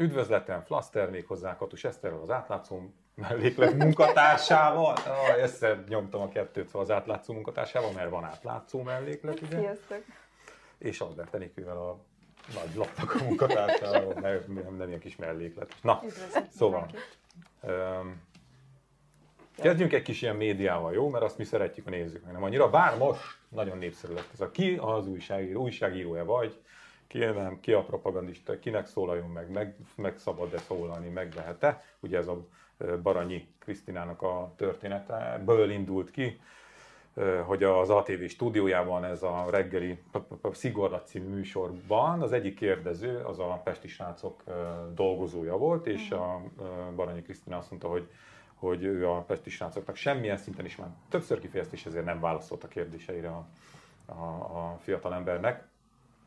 üdvözletem, Flaster még hozzá Katus Eszterrel az átlátszó melléklet munkatársával. Ah, össze nyomtam a kettőt szóval az átlátszó munkatársával, mert van átlátszó melléklet, ugye? Sziasztok! És Albert Enikővel a nagy lapnak a munkatársával, mert nem, nem ilyen kis melléklet. Na, szóval, öm, kezdjünk egy kis ilyen médiával, jó? Mert azt mi szeretjük a nézők, nem annyira. Bár most nagyon népszerű lett ez a ki az újságíró, újságírója vagy, ki nem, ki a propagandista, kinek szólaljon meg, meg, meg szabad-e szólalni, meg lehet-e. Ugye ez a Baranyi Krisztinának a története, ből indult ki, hogy az ATV stúdiójában ez a reggeli Szigorlat című műsorban az egyik kérdező az a Pesti srácok dolgozója volt, és a ö, Baranyi Krisztina azt mondta, hogy hogy ő a Pesti srácoknak semmilyen szinten is már többször kifejezte, és ezért nem válaszolt a kérdéseire a, a, a fiatal embernek.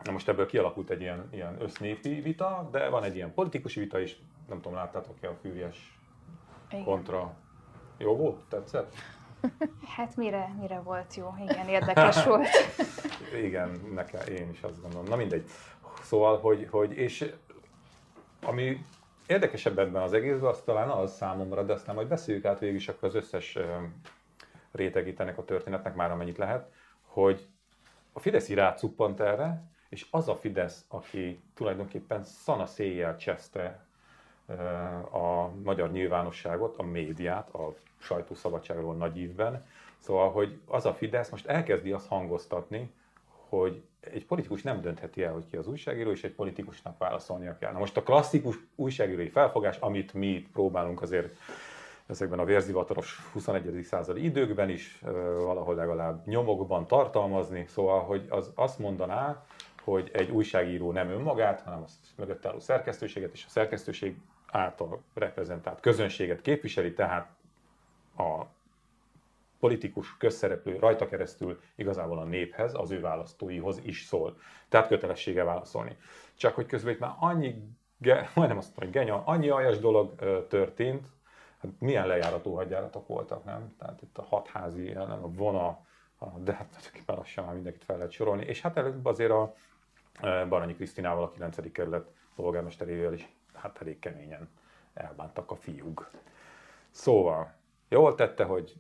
Na most ebből kialakult egy ilyen, ilyen össznépi vita, de van egy ilyen politikusi vita is, nem tudom, láttátok-e a Fűries Igen. kontra. Jó volt? Tetszett? Hát mire, mire volt jó? Igen, érdekes volt. Igen, nekem, én is azt gondolom. Na mindegy. Szóval, hogy, hogy és ami érdekesebb ebben az egészben, az talán az számomra, de aztán majd beszéljük át végig is akkor az összes ennek a történetnek, már amennyit lehet, hogy a Fidesz így rácuppant erre, és az a Fidesz, aki tulajdonképpen szana széjjel cseszte a magyar nyilvánosságot, a médiát, a sajtószabadságról nagy ívben. Szóval, hogy az a Fidesz most elkezdi azt hangoztatni, hogy egy politikus nem döntheti el, hogy ki az újságíró, és egy politikusnak válaszolnia kell. Na most a klasszikus újságírói felfogás, amit mi próbálunk azért ezekben a vérzivataros 21. századi időkben is valahol legalább nyomokban tartalmazni, szóval, hogy az azt mondaná, hogy egy újságíró nem önmagát, hanem az mögött álló szerkesztőséget, és a szerkesztőség által reprezentált közönséget képviseli, tehát a politikus, közszereplő rajta keresztül igazából a néphez, az ő választóihoz is szól. Tehát kötelessége válaszolni. Csak hogy közben itt már annyi, ge, majdnem azt mondom, hogy genya, annyi aljas dolog történt, hát milyen lejárató hadjáratok voltak, nem? Tehát itt a hatházi, nem, a vona, de hát tulajdonképpen lassan már mindenkit fel lehet sorolni. És hát előbb azért a Baranyi Krisztinával, a 9. kerület polgármesterével is hát elég keményen elbántak a fiúk. Szóval, jól tette, hogy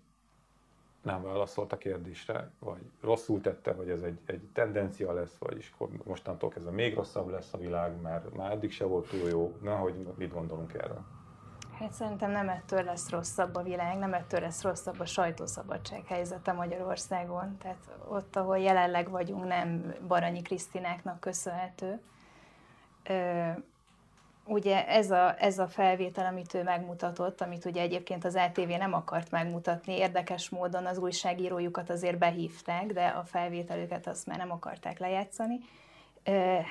nem válaszolt a kérdésre, vagy rosszul tette, hogy ez egy, egy tendencia lesz, vagy is akkor mostantól kezdve még rosszabb lesz a világ, mert már eddig se volt túl jó. Na, hogy mit gondolunk erről? Hát szerintem nem ettől lesz rosszabb a világ, nem ettől lesz rosszabb a sajtószabadság helyzete Magyarországon. Tehát ott, ahol jelenleg vagyunk, nem Baranyi Krisztináknak köszönhető. Ö, ugye ez a, ez a felvétel, amit ő megmutatott, amit ugye egyébként az ATV nem akart megmutatni, érdekes módon az újságírójukat azért behívták, de a felvételüket azt már nem akarták lejátszani.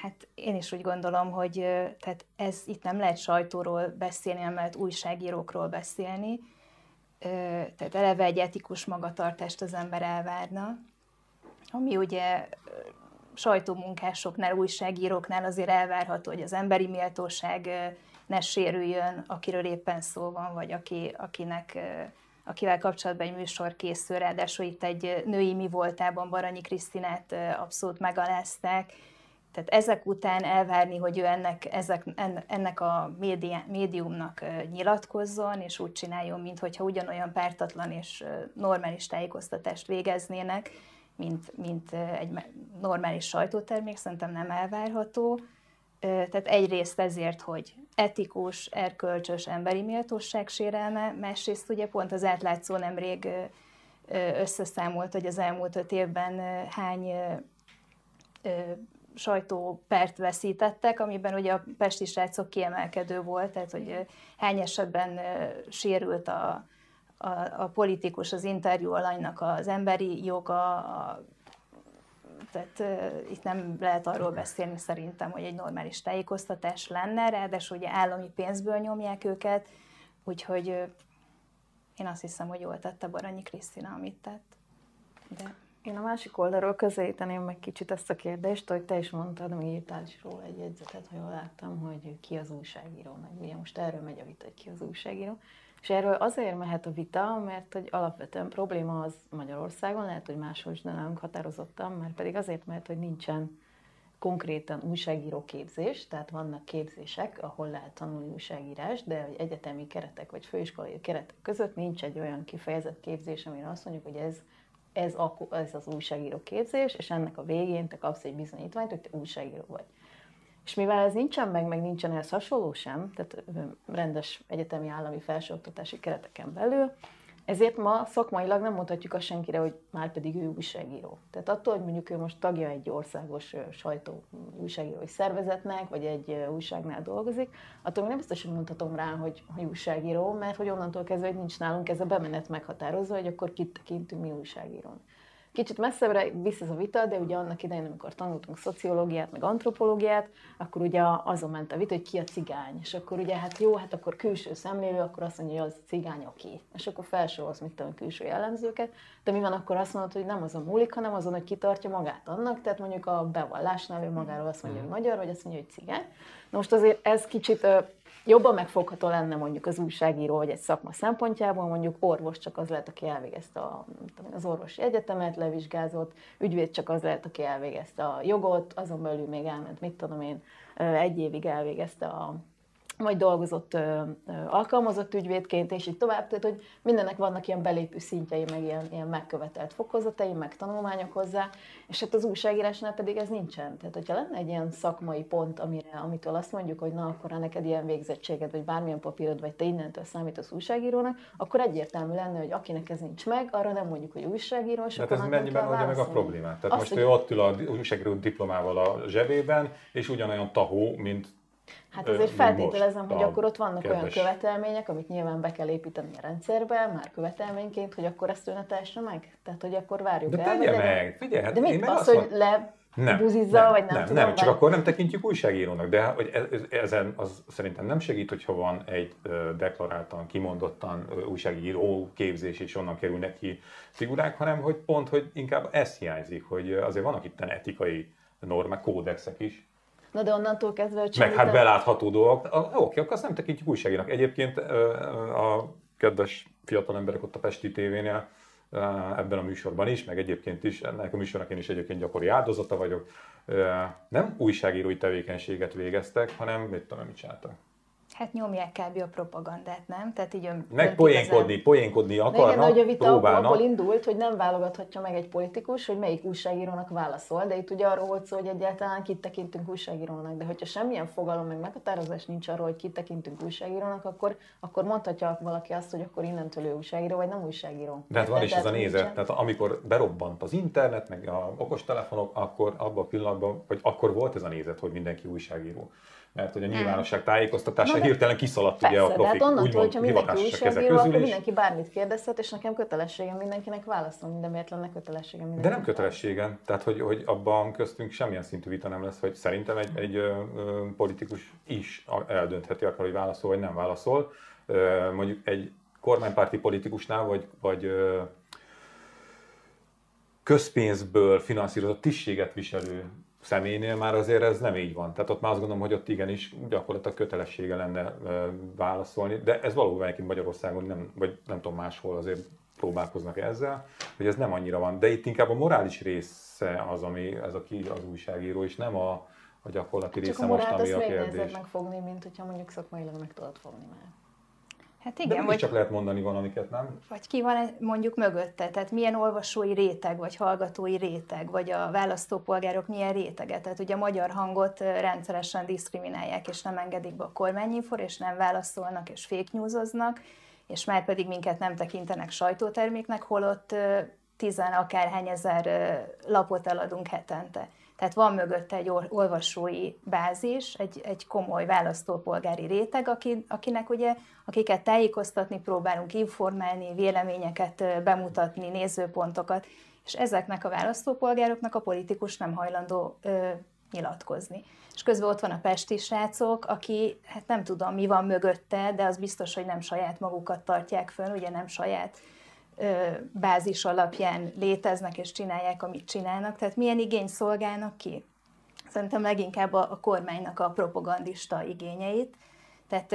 Hát én is úgy gondolom, hogy tehát ez itt nem lehet sajtóról beszélni, nem lehet újságírókról beszélni. Tehát eleve egy etikus magatartást az ember elvárna, ami ugye sajtómunkásoknál, újságíróknál azért elvárható, hogy az emberi méltóság ne sérüljön, akiről éppen szó van, vagy aki, akinek, akivel kapcsolatban egy műsor készül, ráadásul itt egy női mi voltában Baranyi Krisztinát abszolút megalázták, tehát ezek után elvárni, hogy ő ennek, ezek, en- ennek a média, médiumnak nyilatkozzon, és úgy csináljon, mintha ugyanolyan pártatlan és normális tájékoztatást végeznének, mint, mint egy normális sajtótermék, szerintem nem elvárható. Tehát egyrészt ezért, hogy etikus, erkölcsös, emberi méltóság sérelme, másrészt ugye pont az átlátszó nemrég összeszámolt, hogy az elmúlt öt évben hány sajtópert veszítettek, amiben ugye a pesti srácok kiemelkedő volt, tehát hogy hány esetben sérült a, a, a politikus, az interjú alanynak az emberi joga, a, tehát uh, itt nem lehet arról beszélni szerintem, hogy egy normális tájékoztatás lenne, ráadásul ugye állami pénzből nyomják őket, úgyhogy én azt hiszem, hogy jól tette Baranyi Krisztina, amit tett. De Én a másik oldalról közelíteném meg kicsit ezt a kérdést, hogy te is mondtad, még írtál is róla egy jegyzetet, ha jól láttam, hogy ki az újságíró, meg ugye most erről megy a vita, hogy ki az újságíró. És erről azért mehet a vita, mert hogy alapvetően probléma az Magyarországon, lehet, hogy máshol is, de nálunk határozottan, mert pedig azért, mert hogy nincsen konkrétan újságíró képzés, tehát vannak képzések, ahol lehet tanulni újságírás, de hogy egyetemi keretek vagy főiskolai keretek között nincs egy olyan kifejezett képzés, amire azt mondjuk, hogy ez, ez, a, ez az újságíró képzés, és ennek a végén te kapsz egy bizonyítványt, hogy te újságíró vagy. És mivel ez nincsen meg, meg nincsen ehhez hasonló sem, tehát rendes egyetemi állami felsőoktatási kereteken belül, ezért ma szakmailag nem mondhatjuk azt senkire, hogy már pedig ő újságíró. Tehát attól, hogy mondjuk ő most tagja egy országos sajtó újságírói szervezetnek, vagy egy újságnál dolgozik, attól nem biztos, hogy mondhatom rá, hogy, hogy újságíró, mert hogy onnantól kezdve, hogy nincs nálunk ez a bemenet meghatározva, hogy akkor kit tekintünk mi újságírón. Kicsit messzebbre visz ez a vita, de ugye annak idején, amikor tanultunk szociológiát, meg antropológiát, akkor ugye azon ment a vita, hogy ki a cigány. És akkor ugye hát jó, hát akkor külső szemlélő, akkor azt mondja, hogy az cigány, aki. És akkor felsorolsz, mit tudom, külső jellemzőket. De mi van akkor azt mondod, hogy nem azon múlik, hanem azon, hogy kitartja magát annak. Tehát mondjuk a bevallásnál ő magáról azt mondja, hogy magyar, vagy azt mondja, hogy cigány. Na most azért ez kicsit jobban megfogható lenne mondjuk az újságíró vagy egy szakma szempontjából, mondjuk orvos csak az lehet, aki elvégezte a, az orvosi egyetemet, levizsgázott, ügyvéd csak az lehet, aki elvégezte a jogot, azon belül még elment, mit tudom én, egy évig elvégezte a vagy dolgozott ö, ö, alkalmazott ügyvédként, és így tovább. Tehát, hogy mindennek vannak ilyen belépő szintjei, meg ilyen, ilyen megkövetelt fokozatai, meg tanulmányok hozzá, és hát az újságírásnál pedig ez nincsen. Tehát, hogyha lenne egy ilyen szakmai pont, amire, amitől azt mondjuk, hogy na, akkor ha neked ilyen végzettséged, vagy bármilyen papírod, vagy te innentől számítasz újságírónak, akkor egyértelmű lenne, hogy akinek ez nincs meg, arra nem mondjuk, hogy újságíró, és hát ez mennyiben oldja meg a problémát? Tehát azt, most hogy... ő ott ül a újságíró diplomával a zsebében, és ugyanolyan tahó, mint Hát azért feltételezem, hogy akkor ott vannak kedves. olyan követelmények, amit nyilván be kell építeni a rendszerbe, már követelményként, hogy akkor ezt ő ne meg? Tehát, hogy akkor várjuk de el. Tegye meg, figyelj, hát De mit az, hogy le nem, buzizza, nem, vagy nem, nem tudom. Nem, csak akkor nem tekintjük újságírónak, de hogy ezen az szerintem nem segít, hogyha van egy deklaráltan, kimondottan újságíró képzés, és onnan kerülnek ki figurák, hanem hogy pont, hogy inkább ez hiányzik, hogy azért vannak itt etikai normák, kódexek is, Na de onnantól kezdve, hogy Meg hát belátható dolgok. Oké, akkor azt nem tekintjük újságírónak. Egyébként a kedves fiatal emberek ott a Pesti tévénél ebben a műsorban is, meg egyébként is, ennek a műsornak én is egyébként gyakori áldozata vagyok, nem újságírói tevékenységet végeztek, hanem mit tudom, mit csináltak Hát nyomják kb. a propagandát, nem? Tehát így meg poénkodni, poénkodni akarnak, igen, hogy a vita próbálnak. abból indult, hogy nem válogathatja meg egy politikus, hogy melyik újságírónak válaszol, de itt ugye arról volt szó, hogy egyáltalán kit tekintünk újságírónak, de hogyha semmilyen fogalom meg meghatározás nincs arról, hogy kit tekintünk újságírónak, akkor, akkor mondhatja valaki azt, hogy akkor innentől ő újságíró, vagy nem újságíró. De hát van is ez a nézet, tehát amikor berobbant az internet, meg a okostelefonok, akkor abban a pillanatban, vagy akkor volt ez a nézet, hogy mindenki újságíró mert hogy a nyilvánosság tájékoztatása Na, hirtelen kiszaladt persze, ugye a profik, de hát onnantól, hogyha mindenki újságíró, akkor mindenki bármit kérdezhet, és nekem kötelességem mindenkinek válaszolni, de miért lenne kötelességem mindenkinek? De nem kötelességem, tehát hogy, hogy abban köztünk semmilyen szintű vita nem lesz, hogy szerintem egy, egy ö, ö, politikus is eldöntheti akar, hogy válaszol vagy nem válaszol. Ö, mondjuk egy kormánypárti politikusnál, vagy, vagy ö, közpénzből finanszírozott tisztséget viselő személynél már azért ez nem így van. Tehát ott már azt gondolom, hogy ott igenis gyakorlatilag kötelessége lenne válaszolni, de ez valóban egyébként Magyarországon nem, vagy nem tudom máshol azért próbálkoznak ezzel, hogy ez nem annyira van. De itt inkább a morális része az, ami ez a ki az újságíró, és nem a, a gyakorlati Csak része a most, ami a kérdés. Csak megfogni, mint hogyha mondjuk szakmailag meg tudod fogni már. Hát igen, De vagy, csak lehet mondani valamiket, nem? Vagy ki van mondjuk mögötte, tehát milyen olvasói réteg, vagy hallgatói réteg, vagy a választópolgárok milyen rétege. Tehát ugye a magyar hangot rendszeresen diszkriminálják, és nem engedik be a kormányinfor, és nem válaszolnak, és fake newsoznak, és már pedig minket nem tekintenek sajtóterméknek, holott tizen akárhány ezer lapot eladunk hetente. Tehát van mögötte egy olvasói bázis, egy, egy komoly választópolgári réteg, aki, akinek ugye, akiket tájékoztatni próbálunk, informálni, véleményeket bemutatni, nézőpontokat, és ezeknek a választópolgároknak a politikus nem hajlandó ö, nyilatkozni. És közben ott van a pesti srácok, aki, hát nem tudom, mi van mögötte, de az biztos, hogy nem saját magukat tartják föl, ugye nem saját bázis alapján léteznek és csinálják, amit csinálnak. Tehát milyen igény szolgálnak ki? Szerintem leginkább a, kormánynak a propagandista igényeit. Tehát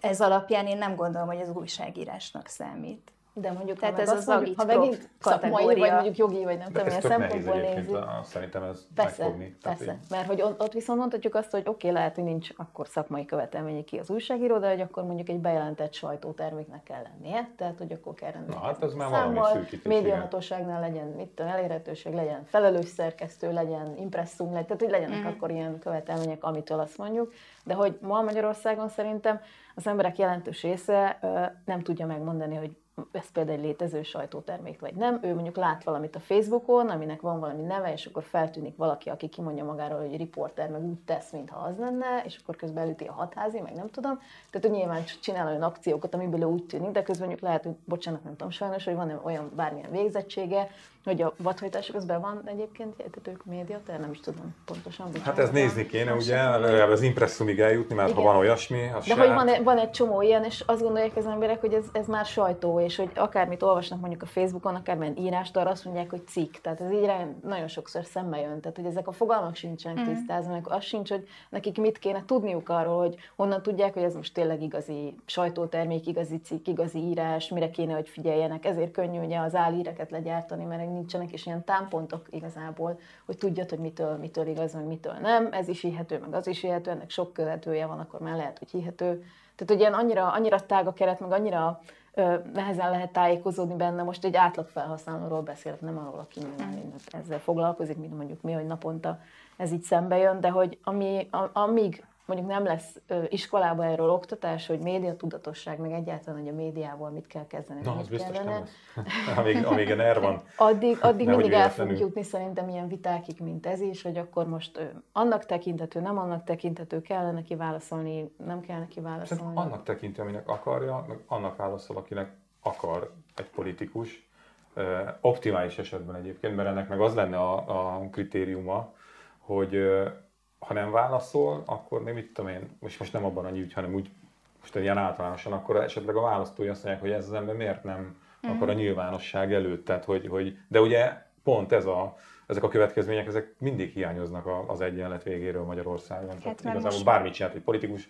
ez alapján én nem gondolom, hogy az újságírásnak számít. De mondjuk, Tehát ha ez az mondjuk, ha megint szakmai, vagy mondjuk jogi, vagy nem tudom, milyen szempontból nézzük. a- szerintem ez Persze, megfogni. Tehát, persze. hogy- Mert hogy ott, viszont mondhatjuk azt, hogy oké, okay, lehet, hogy nincs akkor szakmai követelményi ki az újságíró, de hogy akkor mondjuk egy bejelentett sajtóterméknek kell lennie, tehát hogy akkor kell rendelkezni hát ez már valami szűkítés, médiahatóságnál legyen mit tudom, elérhetőség, legyen felelős szerkesztő, legyen impresszum, legyen, tehát hogy legyenek Mhm. akkor ilyen követelmények, amitől azt mondjuk. De hogy ma Magyarországon szerintem az emberek jelentős része ö, nem tudja megmondani, hogy ez például egy létező sajtótermék vagy nem. Ő mondjuk lát valamit a Facebookon, aminek van valami neve, és akkor feltűnik valaki, aki kimondja magáról, hogy riporter, meg úgy tesz, mintha az lenne, és akkor közben elüti a hatházi, meg nem tudom. Tehát, hogy nyilván csinál olyan akciókat, amiből ő úgy tűnik, de közben mondjuk lehet, hogy bocsánat, nem tudom sajnos, hogy van olyan bármilyen végzettsége, hogy a vadhajtás közben van egyébként jegytetők média, de nem is tudom pontosan. Hát bocsánat, ez van. nézni kéne, Van ugye, legalább az impresszumig eljutni, mert ha Igen. van olyasmi, az De se hogy van, egy- van egy csomó ilyen, és azt gondolják az emberek, hogy ez, ez már sajtó, és hogy akármit olvasnak mondjuk a Facebookon, akármilyen írást, arra azt mondják, hogy cikk. Tehát ez így nagyon sokszor szembe jön. Tehát, hogy ezek a fogalmak sincsenek Mhm. tisztázva, meg az sincs, hogy nekik mit kéne tudniuk arról, hogy honnan tudják, hogy ez most tényleg igazi sajtótermék, igazi cikk, igazi írás, mire kéne, hogy figyeljenek. Ezért könnyű ugye az állíreket legyártani, mert nincsenek is ilyen támpontok igazából, hogy tudjad, hogy mitől, mitől igaz, meg mitől nem. Ez is hihető, meg az is hihető, ennek sok követője van, akkor már lehet, hogy hihető. Tehát, hogy ilyen annyira, annyira tág a keret, meg annyira ö, nehezen lehet tájékozódni benne. Most egy átlag felhasználóról beszélek, nem arról, aki nyilván ezzel foglalkozik, mint mondjuk mi, hogy naponta ez így szembe jön, de hogy ami, a, amíg mondjuk nem lesz iskolában erről oktatás, hogy média tudatosság, meg egyáltalán, hogy a médiával mit kell kezdeni, Na, az biztos kellene, nem lesz. amíg, amíg a NER van. Addig, addig mindig el fogunk jutni szerintem ilyen vitákig, mint ez is, hogy akkor most annak tekintető, nem annak tekintető, kell neki válaszolni, nem kell neki válaszolni. Szerintem annak tekinti, aminek akarja, meg annak válaszol, akinek akar egy politikus. Optimális esetben egyébként, mert ennek meg az lenne a, a kritériuma, hogy ha nem válaszol, akkor nem mit tudom én, most, most nem abban a nyújt, hanem úgy, most ilyen általánosan, akkor esetleg a választói azt mondják, hogy ez az ember miért nem akar a nyilvánosság előtt. Tehát, hogy, hogy, de ugye pont ez a, ezek a következmények, ezek mindig hiányoznak az egyenlet végéről Magyarországon. Tehát mert igazából most- bármit csinált egy politikus,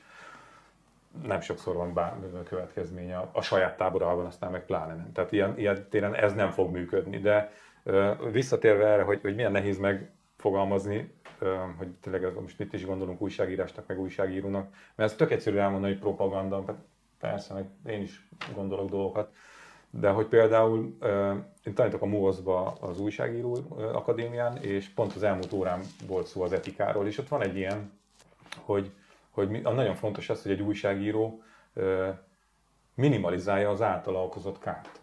nem sokszor van bármi következménye a, a saját táborában, aztán meg pláne nem. Tehát ilyen, ilyen téren ez nem fog működni. De ö, visszatérve erre, hogy, hogy milyen nehéz megfogalmazni, hogy tényleg ez, most mit is gondolunk újságírásnak, meg újságírónak, mert ez tök egyszerű elmondani, hogy propaganda, persze, meg én is gondolok dolgokat, de hogy például én tanítok a MUOS-ba az újságíró akadémián, és pont az elmúlt órán volt szó az etikáról, és ott van egy ilyen, hogy, hogy nagyon fontos az, hogy egy újságíró minimalizálja az általa okozott kárt.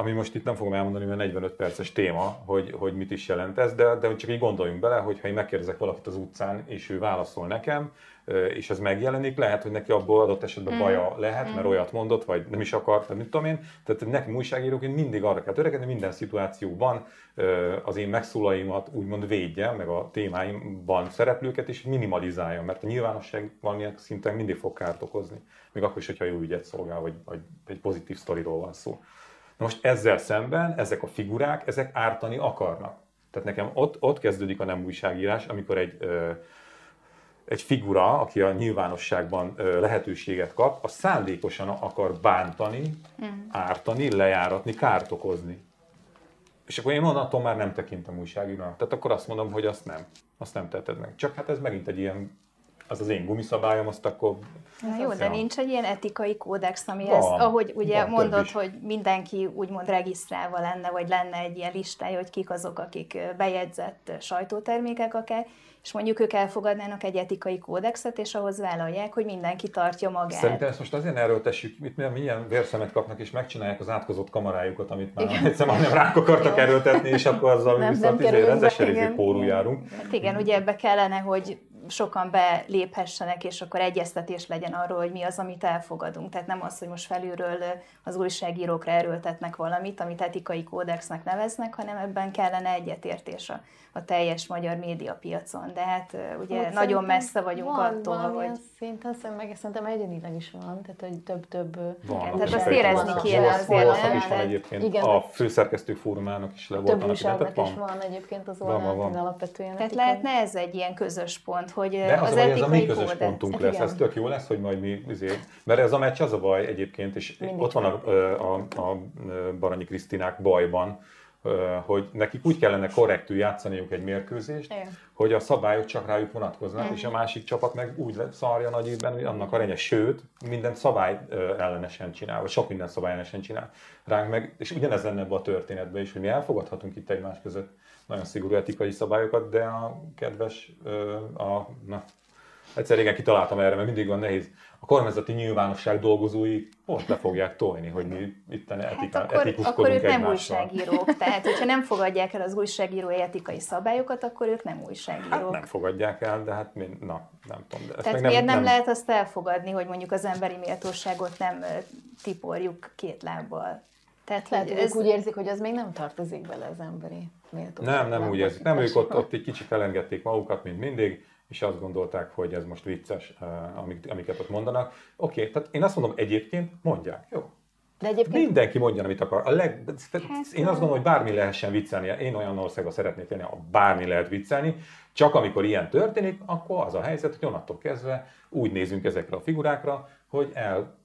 Ami most itt nem fogom elmondani, mert 45 perces téma, hogy, hogy mit is jelent ez, de, de csak így gondoljunk bele, hogy ha én megkérdezek valakit az utcán, és ő válaszol nekem, és ez megjelenik, lehet, hogy neki abból adott esetben baja lehet, mert olyat mondott, vagy nem is akart, mit tudom én. Tehát nekem újságíróként mindig arra kell törekedni, minden szituációban az én megszólaimat úgymond védjem, meg a témáimban szereplőket is minimalizáljam, mert a nyilvánosság valamilyen szinten mindig fog kárt okozni. Még akkor is, hogyha jó ügyet szolgál, vagy, vagy egy pozitív sztoriról van szó. Most ezzel szemben ezek a figurák, ezek ártani akarnak. Tehát nekem ott, ott kezdődik a nem újságírás, amikor egy, ö, egy figura, aki a nyilvánosságban ö, lehetőséget kap, az szándékosan akar bántani, ártani, lejáratni, kárt okozni. És akkor én onnantól már nem tekintem újságírónak. Tehát akkor azt mondom, hogy azt nem. Azt nem tetted meg. Csak hát ez megint egy ilyen, az az én gumiszabályom, azt akkor... Na jó, de nincs egy ilyen etikai kódex, amihez, Van, ahogy ugye van, mondod, hogy mindenki úgymond regisztrálva lenne, vagy lenne egy ilyen listája, hogy kik azok, akik bejegyzett sajtótermékek akár, és mondjuk ők elfogadnának egy etikai kódexet, és ahhoz vállalják, hogy mindenki tartja magát. Szerintem ezt most azért erőltessük, mit milyen, milyen vérszemet kapnak, és megcsinálják az átkozott kamarájukat, amit már egyszer majdnem ránk akartak erőltetni, és akkor azzal Nem- viszont nem izé rendesen igen. pórul járunk. Hát igen, ugye ebbe kellene, hogy sokan beléphessenek, és akkor egyeztetés legyen arról, hogy mi az, amit elfogadunk. Tehát nem az, hogy most felülről az újságírókra erőltetnek valamit, amit etikai kódexnek neveznek, hanem ebben kellene egyetértés a, a teljes magyar médiapiacon. De hát ugye Ott nagyon messze vagyunk van, attól, hogy... Szinten, szerintem, meg szerintem egyenileg is van, tehát hogy több-több... Van, Igen, tehát azt érezni kéne Volt- azért, nem? is van egyébként. igen, a főszerkesztők fórumának is le újságnak tehát is van. egyébként az de alapvetően Tehát lehetne ez egy ilyen közös pont, hogy De az, az, az ez a mi közös kód, pontunk hát lesz, igen. ez tök jó lesz, hogy majd mi, azért, mert ez a meccs az a baj egyébként, és Mindig ott van a, a, a, a Baranyi Krisztinák bajban, hogy nekik úgy kellene korrektül játszaniuk egy mérkőzést, Igen. hogy a szabályok csak rájuk vonatkoznak, és a másik csapat meg úgy szarja nagy évben, hogy annak a renye, sőt, minden szabály ellenesen csinál, vagy sok minden szabály ellenesen csinál ránk meg, és ugyanez lenne ebbe a történetben is, hogy mi elfogadhatunk itt egymás között nagyon szigorú etikai szabályokat, de a kedves, a, na, egyszer régen kitaláltam erre, mert mindig van nehéz. A kormányzati nyilvánosság dolgozói pont le fogják tojni, hogy mi itt etika, Hát akkor, akkor etikuskodunk ők nem egymással. újságírók. Tehát, hogyha nem fogadják el az újságírói etikai szabályokat, akkor ők nem Hát újságírók. nem fogadják el, de hát mi, na, nem tudom. De Tehát miért nem, nem lehet azt elfogadni, hogy mondjuk az emberi méltóságot nem tiporjuk két lábbal? Tehát Lehet, hogy ez, ők úgy érzik, hogy az még nem tartozik bele az emberi méltóság. Nem, nem úgy érzik. Nem, ők ott, ott egy kicsit elengedték magukat, mint mindig, és azt gondolták, hogy ez most vicces, eh, amik, amiket ott mondanak. Oké, okay, tehát én azt mondom, egyébként mondják, jó. De egyébként Mindenki mondja, amit akar. A leg, Hát, én azt gondolom, hogy bármi lehessen viccelni. Én olyan országban szeretnék élni, ahol bármi lehet viccelni. Csak amikor ilyen történik, akkor az a helyzet, hogy onnantól kezdve úgy nézünk ezekre a figurákra, hogy el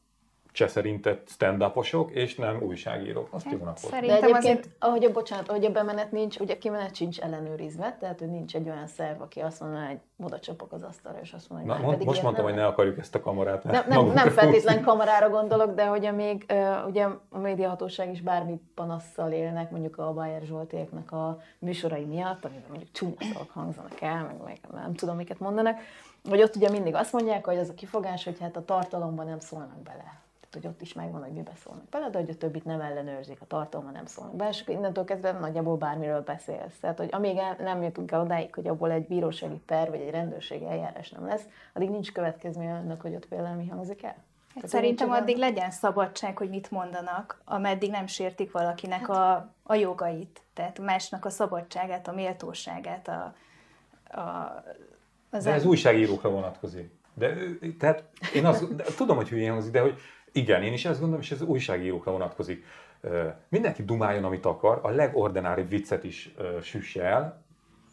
cseszerintett stand és nem újságírók. Azt jó napot. De szerintem egyébként, azért ahogy a, bocsánat, ahogy a bemenet nincs, ugye a kimenet sincs ellenőrizve, tehát hogy nincs egy olyan szerv, aki azt mondaná, hogy oda csapok az asztalra, és azt mondja, Na, hogy mo- pedig most mondtam, hogy nem ne akarjuk ezt a kamerát. nem, nem, nem feltétlen kamerára gondolok, de hogy még ugye a médiahatóság is bármi panasszal élnek, mondjuk a Bayer Zsoltéknak a műsorai miatt, amiben mondjuk csúnya szavak hangzanak el, meg, meg nem tudom, miket mondanak, vagy ott ugye mindig azt mondják, hogy az a kifogás, hogy hát a tartalomban nem szólnak bele. Hogy ott is megvan, hogy mibe szólnak bele, de hogy a többit nem ellenőrzik, a tartalomban nem szólnak bele, és innentől kezdve nagyjából bármiről beszélsz. Tehát, hogy amíg el, nem jutunk el odáig, hogy abból egy bírósági per vagy egy rendőrségi eljárás nem lesz, addig nincs következménye annak, hogy ott például mi hangzik el. Tehát, Szerintem addig legyen szabadság, hogy mit mondanak, ameddig nem sértik valakinek Hát- a, a jogait. Tehát másnak a szabadságát, a méltóságát, a, a, az De ez em- újságírókra vonatkozik. De, tehát én azt, de, tudom, hogy hülyén hangzik, de hogy igen, én is ezt gondolom, és ez újságírókra vonatkozik. Mindenki dumáljon, amit akar, a legordináribb viccet is süsse el,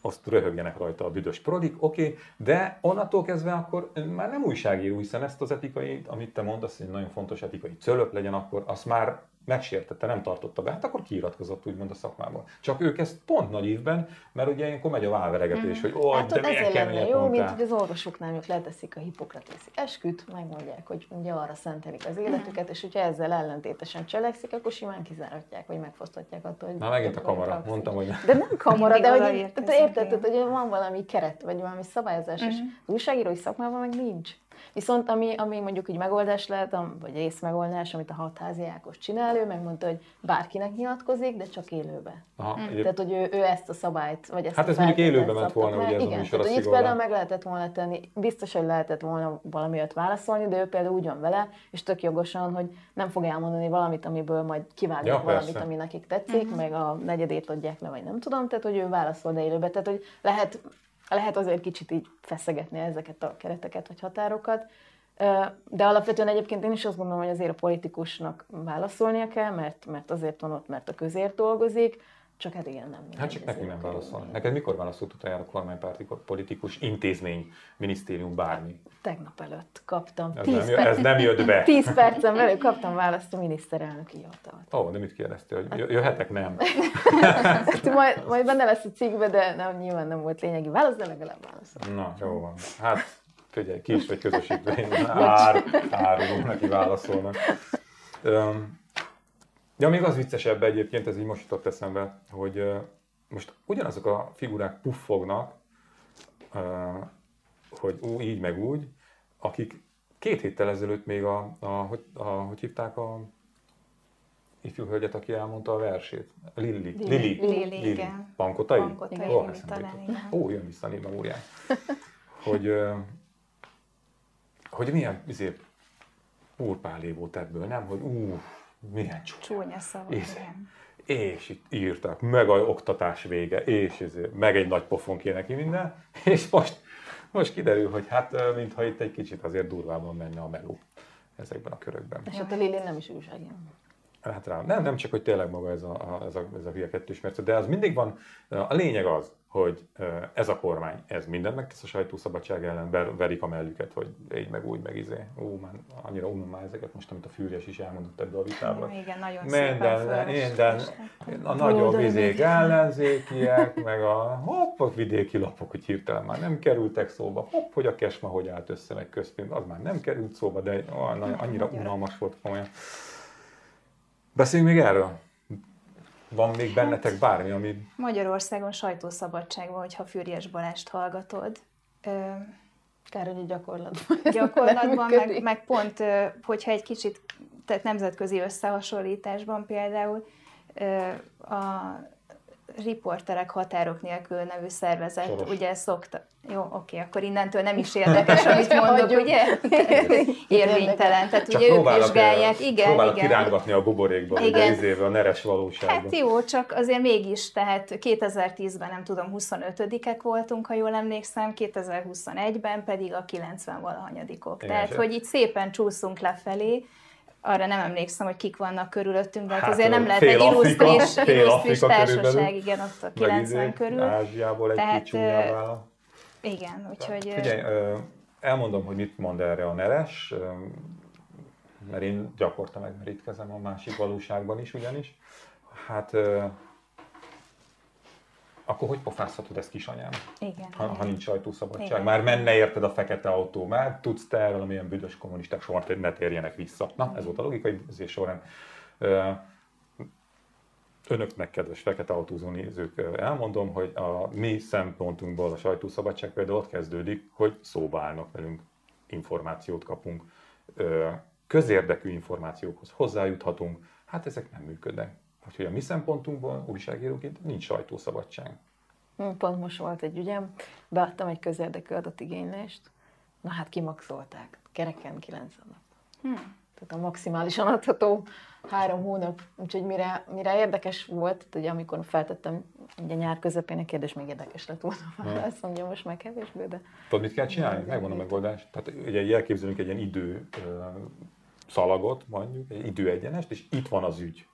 azt röhögjenek rajta a büdös prodik, oké, okay, de onnantól kezdve akkor már nem újságíró, hiszen ezt az etikai, amit te mondasz, egy nagyon fontos etikai cölöp legyen, akkor azt már megsértette, nem tartotta be, hát akkor kiiratkozott úgymond a szakmából. Csak ők ezt pont nagy évben, mert ugye ilyenkor megy a válveregetés, hogy ó, Hát de milyen ezért lenne keményet jó, mint mondtál. hogy az orvosoknál ők leteszik a hipokratészi esküt, megmondják, hogy ugye arra szentelik az életüket, és hogyha ezzel ellentétesen cselekszik, akkor simán kizáratják, vagy megfosztatják attól, hogy... Na megint a hogy kamera, praxis. mondtam, hogy De nem kamara, de hogy érted, hogy van valami keret, vagy valami szabályozás, és az újságírói szakmában meg nincs. Viszont ami, ami mondjuk egy megoldás lehet, am- vagy részmegoldás, amit a hatházi Ákos csinál, ő megmondta, hogy bárkinek nyilatkozik, de csak élőbe. Aha, egyéb- Tehát, hogy ő, ő ezt a szabályt, vagy ezt Hát a ez mondjuk élőbe ment volna, meg. ugye ez a Igen, műsor a tehát, hogy itt például meg lehetett volna tenni, biztos, hogy lehetett volna valami olyat válaszolni, de ő például úgy van vele, és tök jogosan, hogy nem fog elmondani valamit, amiből majd kivágnak ja, valamit, persze. ami nekik tetszik, uh-huh. meg a negyedét adják le, vagy nem tudom, tehát hogy ő válaszol, de élőbe. Tehát, hogy lehet, lehet azért kicsit így feszegetni ezeket a kereteket vagy határokat. De alapvetően egyébként én is azt gondolom, hogy azért a politikusnak válaszolnia kell, mert, mert azért van ott, mert a közért dolgozik, csak hát igen, nem Hát csak nekünk nem válaszol. Neked mikor válaszolt utoljára kormánypárti politikus, intézmény, minisztérium, bármi? Tegnap előtt kaptam. Ez 10 nem, perc, ez nem jött be. 10 percen belül kaptam választ a miniszterelnöki hivatalt. Ó, de mit kérdeztél, hogy jö- jöhetek? Nem. Hát majd, majd benne lesz a cikkbe, de nem, nyilván nem volt lényegi válasz, de legalább válaszol. Na, jó van. Hát, figyelj, ki is vagy közösítmény. Ár, árulunk, neki válaszolnak. Öm, Ja, még az viccesebb egyébként, ez így most jutott eszembe, hogy most ugyanazok a figurák puffognak, hogy ú, így meg úgy, akik két héttel ezelőtt még a, a, hogy, a hogy hívták a ifjú hölgyet, aki elmondta a versét? Lili. Lili. Lili, igen. Pankotai? Pankotai Lili eszembe talán, igen. Ó, jön vissza a névmemóriám. hogy, hogy milyen izé, úrpálé volt ebből, nem? Hogy ú, milyen csúnya. Csúnya szavak, És, és itt írtak, meg a oktatás vége, és izé, meg egy nagy pofon kéne neki minden, és most, most kiderül, hogy hát mintha itt egy kicsit azért durvában menne a meló ezekben a körökben. És ott a Lili nem is újságíró. Hát rá, nem, nem csak, hogy tényleg maga ez a, a, ez a, ez a hülye kettős mérce, de az mindig van, a lényeg az, hogy ez a kormány, ez mindent megtesz a sajtószabadság ellen, verik a mellüket, hogy így meg úgy, meg izé. Ó, már annyira unom már ezeket most, amit a Fűrjes is elmondott ebbe a vitában. Igen, nagyon minden, minden, a nagyobb izék ellenzékiek, meg a hopp, vidéki lapok, hogy hirtelen már nem kerültek szóba, hopp, hogy a kesma hogy állt össze, meg közpénz, az már nem került szóba, de annyira unalmas volt komolyan. Beszéljünk még erről? Van még bennetek bármi, ami... Magyarországon sajtószabadság van, hogyha Füriyes Balást hallgatod. Kár, hogy gyakorlatban. Gyakorlatban, meg, meg pont, hogyha egy kicsit, tehát nemzetközi összehasonlításban például a riporterek határok nélkül nevű szervezet, Soros. ugye szokta, jó, oké, akkor innentől nem is érdekes, amit mondok, ugye? Érvénytelen. Tehát csak ugye ők vizsgálják. Igen, próbálok igen. kirángatni a buborékból, igen. Izével, a neres valóságban. Hát jó, csak azért mégis, tehát 2010-ben nem tudom, 25-ek voltunk, ha jól emlékszem, 2021-ben pedig a 90 valahanyadikok. Tehát, hogy itt szépen csúszunk lefelé, arra nem emlékszem, hogy kik vannak körülöttünk, de hát, hát azért nem lehet egy illusztris, illusztris társaság, igen, ott a 90 izé, körül. Ázsiából egy Tehát, kicsi igen, úgyhogy... Figyelj, elmondom, hogy mit mond erre a Neres, mert én gyakorta megmerítkezem a másik valóságban is ugyanis. Hát akkor hogy pofázhatod ezt kisanyám? Igen. Ha, igen. ha nincs sajtószabadság. Igen. Már menne érted a fekete autó, már tudsz te erről, amilyen büdös kommunisták soha ne térjenek vissza. Na, ez volt a logikai során önöknek, kedves fekete autózó nézők, elmondom, hogy a mi szempontunkból a sajtószabadság például ott kezdődik, hogy szóba állnak velünk, információt kapunk, közérdekű információkhoz hozzájuthatunk, hát ezek nem működnek. Úgyhogy a mi szempontunkból újságíróként nincs sajtószabadság. Hm, pont most volt egy ügyem, beadtam egy közérdekű adatigénylést, na hát kimaxolták, kereken 90 nap. Hm. Tehát a maximálisan adható három hónap. Úgyhogy mire, mire érdekes volt, ugye amikor feltettem ugye nyár közepén a kérdés, még érdekes lett volna a válasz, mondja most meg kevésbé, de... Tudod, mit kell csinálni? Megvan a megoldás. Tehát ugye elképzelünk egy ilyen idő szalagot, mondjuk, egy időegyenest, és itt van az ügy.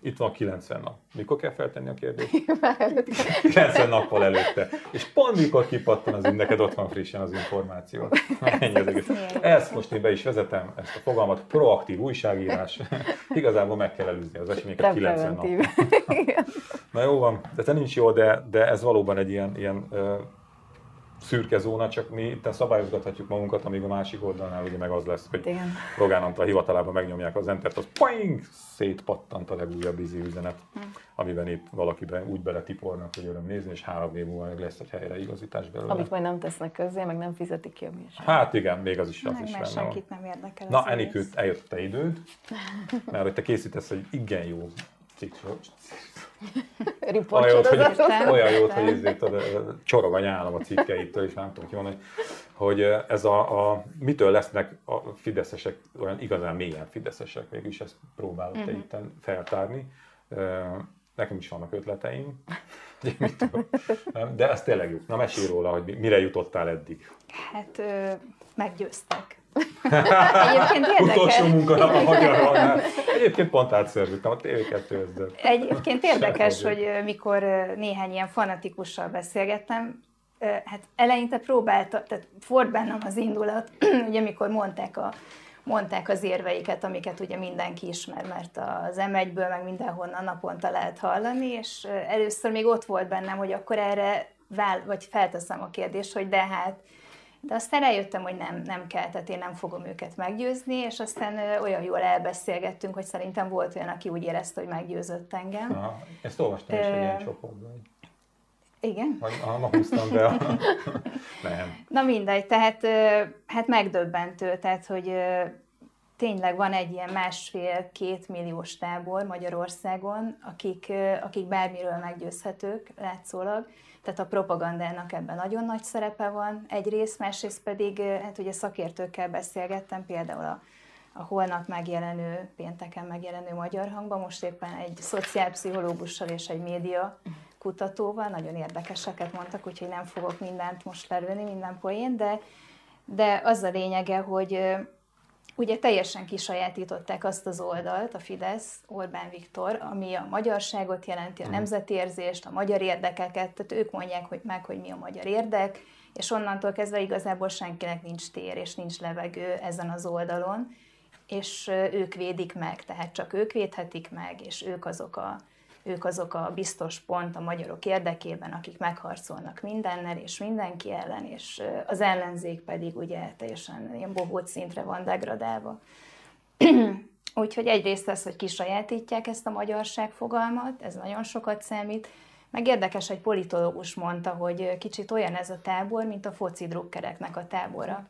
Itt van 90 nap. Mikor kell feltenni a kérdést? 90 nappal előtte. És pont mikor kipattan az neked ott van frissen az információ. Ennyi az egész. Ezt most én be is vezetem, ezt a fogalmat, proaktív újságírás. Igazából meg kell előzni az eseményeket 90 nap. Na jó van, de te nincs jó, de, de ez valóban egy ilyen, ilyen szürke zóna, csak mi itt szabályozgathatjuk magunkat, amíg a másik oldalnál ugye meg az lesz, hogy Igen. Rogán Antal hivatalában megnyomják az entert, az poing, szétpattant a legújabb izi üzenet, hm. amiben itt valakiben úgy beletipornak, hogy öröm nézni, és három év múlva meg lesz egy helyreigazítás belőle. Amit majd nem tesznek közzé, meg nem fizetik ki a műsor. Hát igen, még az is, az meg is benne senkit nem érdekel. Na, Enikő, eljött a te időd, mert hogy te készítesz egy igen jó cikk, olyan jót, hogy, olyan jót, hogy ezért csorog a nyálam a cikkeitől, és nem tudom ki mondani, hogy ez a, a, mitől lesznek a fideszesek olyan igazán mélyen fideszesek, mégis ezt próbálok uh-huh. te itt feltárni. Nekem is vannak ötleteim, de ez tényleg jó. Na mesélj róla, hogy mire jutottál eddig. Hát meggyőztek. Egyébként érdekes. Utolsó munkanap a magyarral. Egyébként pont átszerződtem a TV2 Egyébként érdekes, hogy mikor néhány ilyen fanatikussal beszélgettem, hát eleinte próbálta, tehát ford bennem az indulat, ugye mikor mondták a mondták az érveiket, amiket ugye mindenki ismer, mert az M1-ből meg mindenhonnan naponta lehet hallani, és először még ott volt bennem, hogy akkor erre vál, vagy felteszem a kérdést, hogy de hát de aztán rájöttem, hogy nem, nem kell, tehát én nem fogom őket meggyőzni, és aztán olyan jól elbeszélgettünk, hogy szerintem volt olyan, aki úgy érezte, hogy meggyőzött engem. Aha, ezt olvastam is egy ilyen csoportban. Igen? Ha ma húztam be a... nem. Na mindegy, tehát hát megdöbbentő, tehát hogy tényleg van egy ilyen másfél-két milliós tábor Magyarországon, akik, akik bármiről meggyőzhetők látszólag, tehát a propagandának ebben nagyon nagy szerepe van egyrészt, másrészt pedig, hát ugye szakértőkkel beszélgettem, például a, a holnap megjelenő, pénteken megjelenő Magyar Hangban, most éppen egy szociálpszichológussal és egy média kutatóval, nagyon érdekeseket mondtak, úgyhogy nem fogok mindent most lerülni, minden poén, de, de az a lényege, hogy ugye teljesen kisajátították azt az oldalt, a Fidesz, Orbán Viktor, ami a magyarságot jelenti, a nemzeti érzést, a magyar érdekeket, tehát ők mondják hogy meg, hogy mi a magyar érdek, és onnantól kezdve igazából senkinek nincs tér és nincs levegő ezen az oldalon, és ők védik meg, tehát csak ők védhetik meg, és ők azok a, ők azok a biztos pont a magyarok érdekében, akik megharcolnak mindennel és mindenki ellen, és az ellenzék pedig ugye teljesen ilyen bohóc szintre van degradálva. Úgyhogy egyrészt ez, hogy kisajátítják ezt a magyarság fogalmat, ez nagyon sokat számít, meg érdekes, egy politológus mondta, hogy kicsit olyan ez a tábor, mint a foci drukkereknek a tábora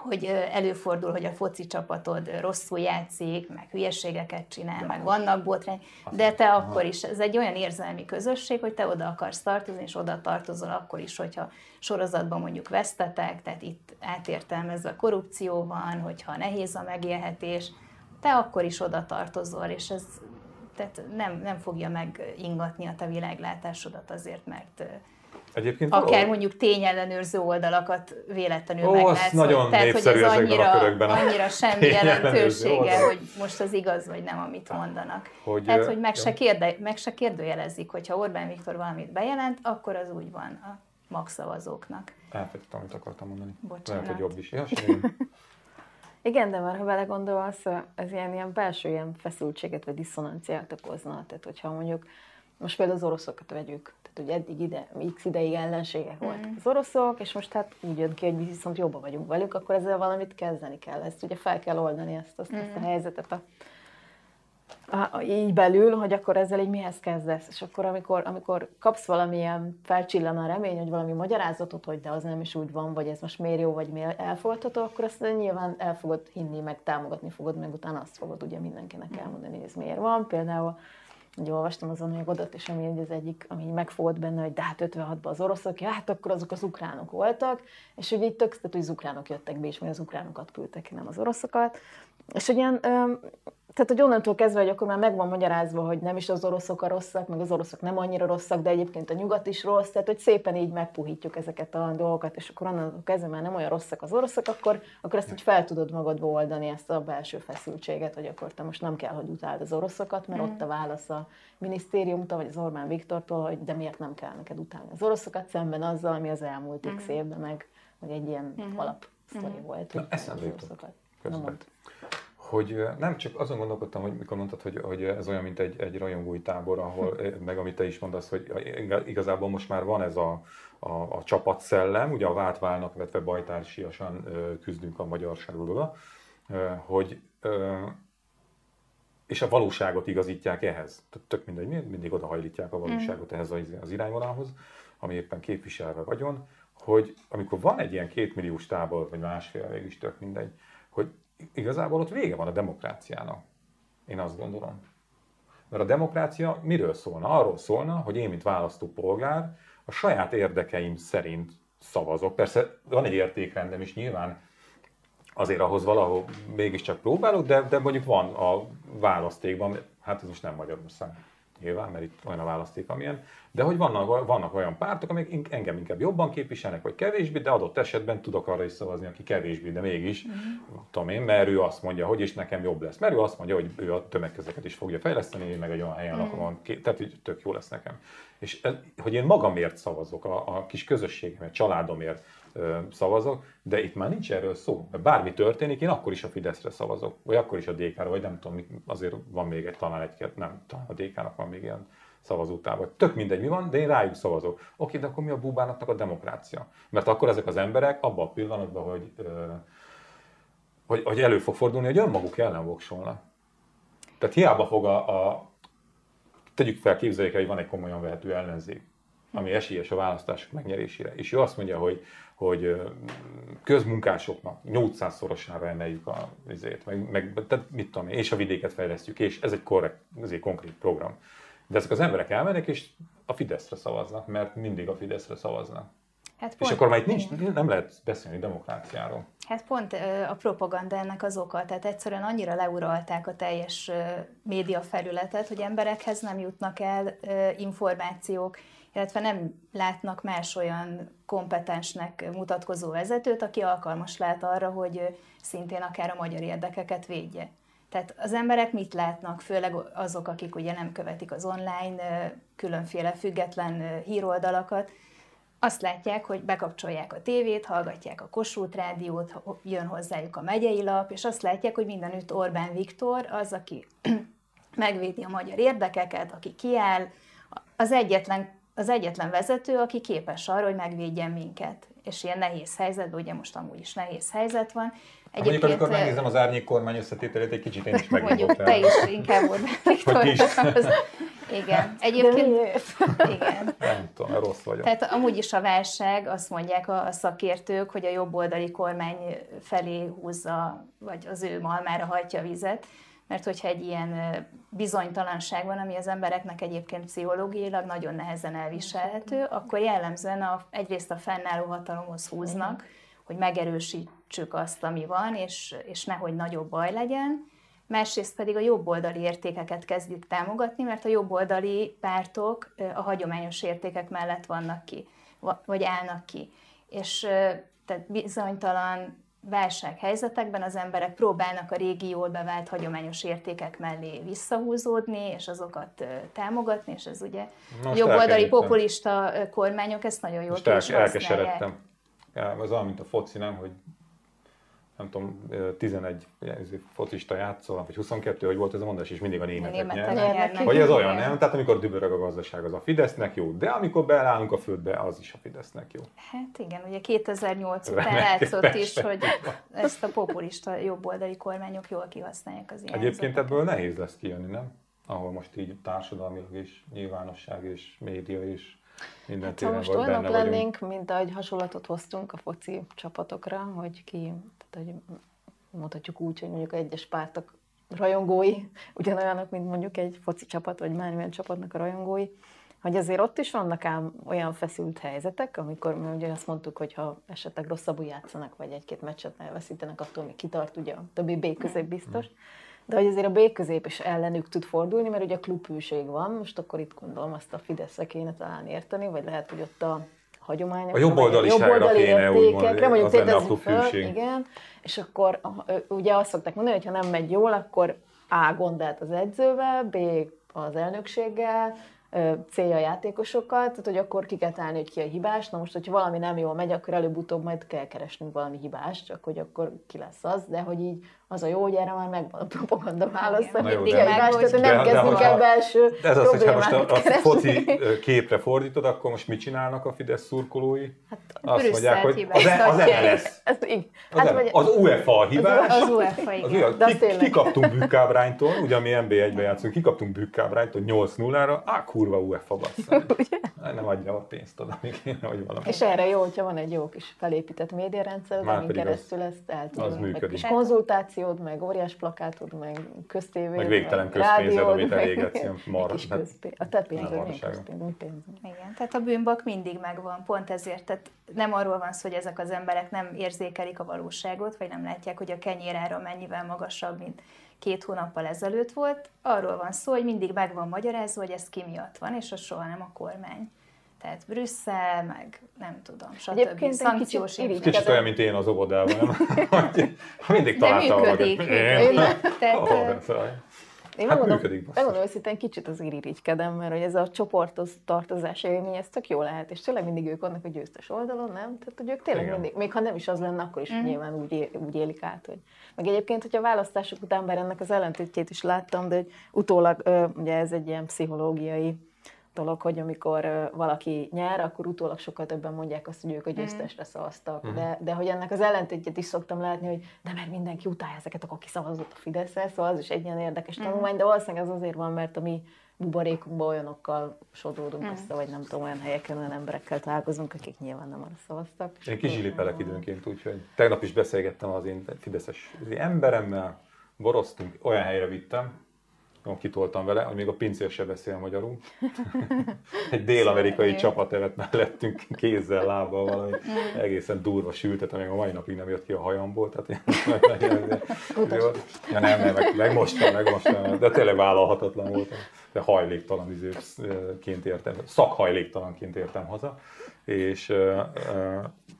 hogy előfordul, hogy a foci csapatod rosszul játszik, meg hülyeségeket csinál, meg vannak botrány, de te akkor is, ez egy olyan érzelmi közösség, hogy te oda akarsz tartozni, és oda tartozol akkor is, hogyha sorozatban mondjuk vesztetek, tehát itt átértelmezve korrupció van, hogyha nehéz a megélhetés, te akkor is oda tartozol, és ez tehát nem, nem fogja megingatni a te világlátásodat azért, mert Egyébként akár való. mondjuk tényellenőrző oldalakat véletlenül Ó, meglátsz. nagyon Tehát, hogy ez annyira, a körökben annyira semmi jelentősége, hogy most az igaz vagy nem, amit mondanak. Hogy, Tehát, hogy meg se, kérde, meg se kérdőjelezik, hogyha Orbán Viktor valamit bejelent, akkor az úgy van a magszavazóknak. Elfejtettem, amit akartam mondani. Bocsánat. Lehet, hogy jobb is. Ja, Igen, de már ha belegondolsz, ez ilyen, ilyen belső ilyen feszültséget vagy diszonanciát okozna. Tehát, hogyha mondjuk most például az oroszokat vegyük, tehát ugye eddig ide, x ideig ellenségek mm. voltak az oroszok, és most hát úgy jön ki, hogy viszont jobban vagyunk velük, akkor ezzel valamit kezdeni kell. Ezt ugye fel kell oldani ezt, azt, mm. ezt a helyzetet a, a, a, így belül, hogy akkor ezzel így mihez kezdesz. És akkor, amikor, amikor kapsz valamilyen felcsillan a remény, hogy valami magyarázatot, hogy de az nem is úgy van, vagy ez most miért jó, vagy miért elfogadható, akkor azt nyilván el fogod hinni, meg támogatni fogod, meg utána azt fogod ugye mindenkinek mm. elmondani, hogy ez miért van. Például hogy olvastam az anyagodat, és ami az egyik, ami megfogott benne, hogy de hát 56-ban az oroszok, ja, hát akkor azok az ukránok voltak, és hogy így tök, tehát, hogy az ukránok jöttek be, és mi az ukránokat küldtek nem az oroszokat. És hogy ilyen, tehát, hogy onnantól kezdve, hogy akkor már meg van magyarázva, hogy nem is az oroszok a rosszak, meg az oroszok nem annyira rosszak, de egyébként a nyugat is rossz, tehát hogy szépen így megpuhítjuk ezeket a dolgokat, és akkor onnantól kezdve már nem olyan rosszak az oroszok, akkor, akkor ezt így fel tudod magadba oldani, ezt a belső feszültséget, hogy akkor te most nem kell, hogy utáld az oroszokat, mert mm. ott a válasz a minisztériumtól, vagy az Orbán Viktortól, hogy de miért nem kell neked utálni az oroszokat, szemben azzal, ami az elmúlt mm. x évben meg, meg egy ilyen mm. alap mm. volt. Na, eszembe jutott hogy nem csak azon gondolkodtam, hogy mikor mondtad, hogy, hogy ez olyan, mint egy, egy rajongói tábor, ahol, meg amit te is mondasz, hogy igazából most már van ez a, a, a csapatszellem, ugye a vált válnak, illetve bajtársiasan küzdünk a magyarságról, hogy és a valóságot igazítják ehhez. Tök mindegy, mindig odahajlítják a valóságot ehhez az irányvonalhoz, ami éppen képviselve vagyon, hogy amikor van egy ilyen kétmilliós tábor, vagy másfél, végig tök mindegy, hogy igazából ott vége van a demokráciának. Én azt gondolom. Mert a demokrácia miről szólna? Arról szólna, hogy én, mint választópolgár, a saját érdekeim szerint szavazok. Persze van egy értékrendem is nyilván, azért ahhoz valahol mégiscsak próbálok, de, de mondjuk van a választékban, hát ez most nem Magyarország nyilván, mert itt olyan a választék, amilyen, de hogy vannak, vannak olyan pártok, amik engem inkább jobban képviselnek, vagy kevésbé, de adott esetben tudok arra is szavazni, aki kevésbé, de mégis, mm-hmm. tudom én, mert ő azt mondja, hogy és nekem jobb lesz. Mert ő azt mondja, hogy ő a tömegkezeket is fogja fejleszteni, én meg egy olyan helyen mm-hmm. lakom, tehát hogy tök jó lesz nekem. És ez, hogy én magamért szavazok, a, a kis közösségemért, családomért, szavazok, de itt már nincs erről szó. Bármi történik, én akkor is a Fideszre szavazok, vagy akkor is a DK-ra, vagy nem tudom, azért van még egy, talán egy, nem, talán a DK-nak van még ilyen szavazótábor. Tök mindegy, mi van, de én rájuk szavazok. Oké, de akkor mi a búbánatnak a demokrácia? Mert akkor ezek az emberek abban a pillanatban, hogy, hogy, hogy elő fog fordulni, hogy önmaguk ellen voksolnak. Tehát hiába fog a, a tegyük fel, képzeljék el, hogy van egy komolyan vehető ellenzék, ami esélyes a választások megnyerésére. És ő azt mondja, hogy hogy közmunkásoknak 800-szorosára emeljük a vizét, meg, meg tehát mit tudom én, és a vidéket fejlesztjük, és ez egy korrekt, ez egy konkrét program. De ezek az emberek elmennek, és a Fideszre szavaznak, mert mindig a Fideszre szavaznak. Hát pont, és akkor már itt nincs, nem lehet beszélni demokráciáról. Hát pont a propaganda ennek az oka, tehát egyszerűen annyira leuralták a teljes média felületet, hogy emberekhez nem jutnak el információk, illetve nem látnak más olyan kompetensnek mutatkozó vezetőt, aki alkalmas lát arra, hogy szintén akár a magyar érdekeket védje. Tehát az emberek mit látnak, főleg azok, akik ugye nem követik az online különféle független híroldalakat, azt látják, hogy bekapcsolják a tévét, hallgatják a Kossuth rádiót, jön hozzájuk a megyei lap, és azt látják, hogy mindenütt Orbán Viktor az, aki megvédi a magyar érdekeket, aki kiáll, az egyetlen, az egyetlen vezető, aki képes arra, hogy megvédjen minket. És ilyen nehéz helyzetben, ugye most amúgy is nehéz helyzet van, Egyébként, Mondjuk, amikor megnézem az árnyék kormány összetételét, egy kicsit én is Mondjuk, te is inkább Viktor. Igen. Egyébként, igen. Nem tudom, rossz vagyok. Tehát amúgy is a válság, azt mondják a szakértők, hogy a jobboldali kormány felé húzza, vagy az ő malmára hajtja a vizet, mert hogyha egy ilyen bizonytalanság van, ami az embereknek egyébként pszichológiailag nagyon nehezen elviselhető, akkor jellemzően a, egyrészt a fennálló hatalomhoz húznak, hogy megerősítsük azt, ami van, és, és nehogy nagyobb baj legyen, másrészt pedig a jobboldali értékeket kezdjük támogatni, mert a jobboldali pártok a hagyományos értékek mellett vannak ki, vagy állnak ki. És tehát bizonytalan válsághelyzetekben az emberek próbálnak a régi jól bevált hagyományos értékek mellé visszahúzódni, és azokat támogatni, és ez ugye Most jobboldali populista kormányok ezt nagyon jól ki is elkeseredtem. Ja, az olyan, mint a foci, nem, hogy nem tudom, 11 focista játszol, vagy 22, hogy volt ez a mondás, és mindig a németek, németek nyernek. Vagy ez olyan, nem? Tehát amikor dübörög a gazdaság, az a Fidesznek jó, de amikor beállunk a földbe, az is a Fidesznek jó. Hát igen, ugye 2008 után látszott is, hogy ezt a populista jobboldali kormányok jól kihasználják az ilyen Egyébként ebből nehéz lesz kijönni, nem? Ahol most így társadalmilag is, nyilvánosság és média is minden hát, ha most olyanok lennénk, mint ahogy hasonlatot hoztunk a foci csapatokra, hogy ki, hogy mondhatjuk úgy, hogy mondjuk egyes pártok rajongói, ugyanolyanok, mint mondjuk egy foci csapat, vagy bármilyen csapatnak a rajongói, hogy azért ott is vannak ám olyan feszült helyzetek, amikor mi ugye azt mondtuk, hogy ha esetleg rosszabbul játszanak, vagy egy-két meccset elveszítenek, attól még kitart ugye a többi B közép biztos. De hogy azért a B közép is ellenük tud fordulni, mert ugye a klubhűség van, most akkor itt gondolom azt a fidesz kéne talán érteni, vagy lehet, hogy ott a hagyományok. A jobboldaliságra kéne úgymond, mondjuk tétezni föl, igen, és akkor ugye azt szokták mondani, hogy ha nem megy jól, akkor A gondát az edzővel, B az elnökséggel, célja a játékosokkal, tehát hogy akkor ki kell találni, hogy ki a hibás. Na most, hogyha valami nem jól megy, akkor előbb-utóbb majd kell keresnünk valami hibást, csak hogy akkor ki lesz az, de hogy így az a jó, hogy erre már megvan a propaganda válasz, hogy mindig tehát nem kezdünk el belső de ez az, hogyha most a, a foci képre fordítod, akkor most mit csinálnak a Fidesz szurkolói? Hát Azt mondják, hogy az, e- az MLS. Az, hát, vagy, az UEFA a hibás. Az UEFA, igen. Az, ki, kikaptunk bükkábránytól, ugye mi NB1-ben játszunk, kikaptunk bükkábránytól 8-0-ra, á, kurva UEFA bassza. Nem adja a pénzt oda, még kéne, hogy valami. És erre jó, hogyha van egy jó kis felépített médiarendszer, amin keresztül ezt el tudunk. Egy kis konzultáció televíziód, meg óriás plakátod, meg köztévé, meg végtelen közpénzed, amit elégetsz, ilyen mar. A te pénzed, közpénz, mi pénz. Igen, tehát a bűnbak mindig megvan, pont ezért. Tehát nem arról van szó, hogy ezek az emberek nem érzékelik a valóságot, vagy nem látják, hogy a kenyérára mennyivel magasabb, mint két hónappal ezelőtt volt. Arról van szó, hogy mindig meg van magyarázva, hogy ez ki miatt van, és az soha nem a kormány. Tehát Brüsszel, meg nem tudom, stb. Egyébként Szankciós kicsit, kicsit olyan, mint én az óvodában, nem? Mindig találtam De működik. Én, Tehát, én hát megmondom, megmondom őszintén, kicsit az irigykedem, mert hogy ez a csoportos tartozás élmény, ez tök jó lehet, és tényleg mindig ők vannak a győztes oldalon, nem? Tehát, hogy ők tényleg Igen. mindig, még ha nem is az lenne, akkor is mm. nyilván úgy, úgy élik át, hogy... Meg egyébként, hogyha a választások után, bár ennek az ellentétjét is láttam, de hogy utólag, ugye ez egy ilyen pszichológiai dolog, hogy amikor valaki nyer, akkor utólag sokkal többen mondják azt, hogy ők a mhm. győztesre szavaztak. Mm. De, de hogy ennek az ellentétjét is szoktam látni, hogy de mert mindenki utálja ezeket, akkor szavazott a Fideszre, szóval az is egy ilyen érdekes mm. tanulmány, de valószínűleg ez azért van, mert a mi buborékunkban olyanokkal sodródunk mm. össze, vagy nem tudom, olyan helyeken, olyan emberekkel találkozunk, akik nyilván nem arra szavaztak. Én kizsilipelek időnként, úgyhogy tegnap is beszélgettem az én fideszes emberemmel, boroztunk, olyan helyre vittem, kitoltam vele, hogy még a pincér se beszél magyarul. Egy dél-amerikai csapat evett mellettünk kézzel, lábbal valami Mm. egészen durva sültet, amíg a mai napig nem jött ki a hajamból. Tehát ilyen, ja, nem, nem, meg, megmostam, megmostam, de tényleg vállalhatatlan voltam. De hajléktalan izéként értem, szakhajléktalanként értem haza. És,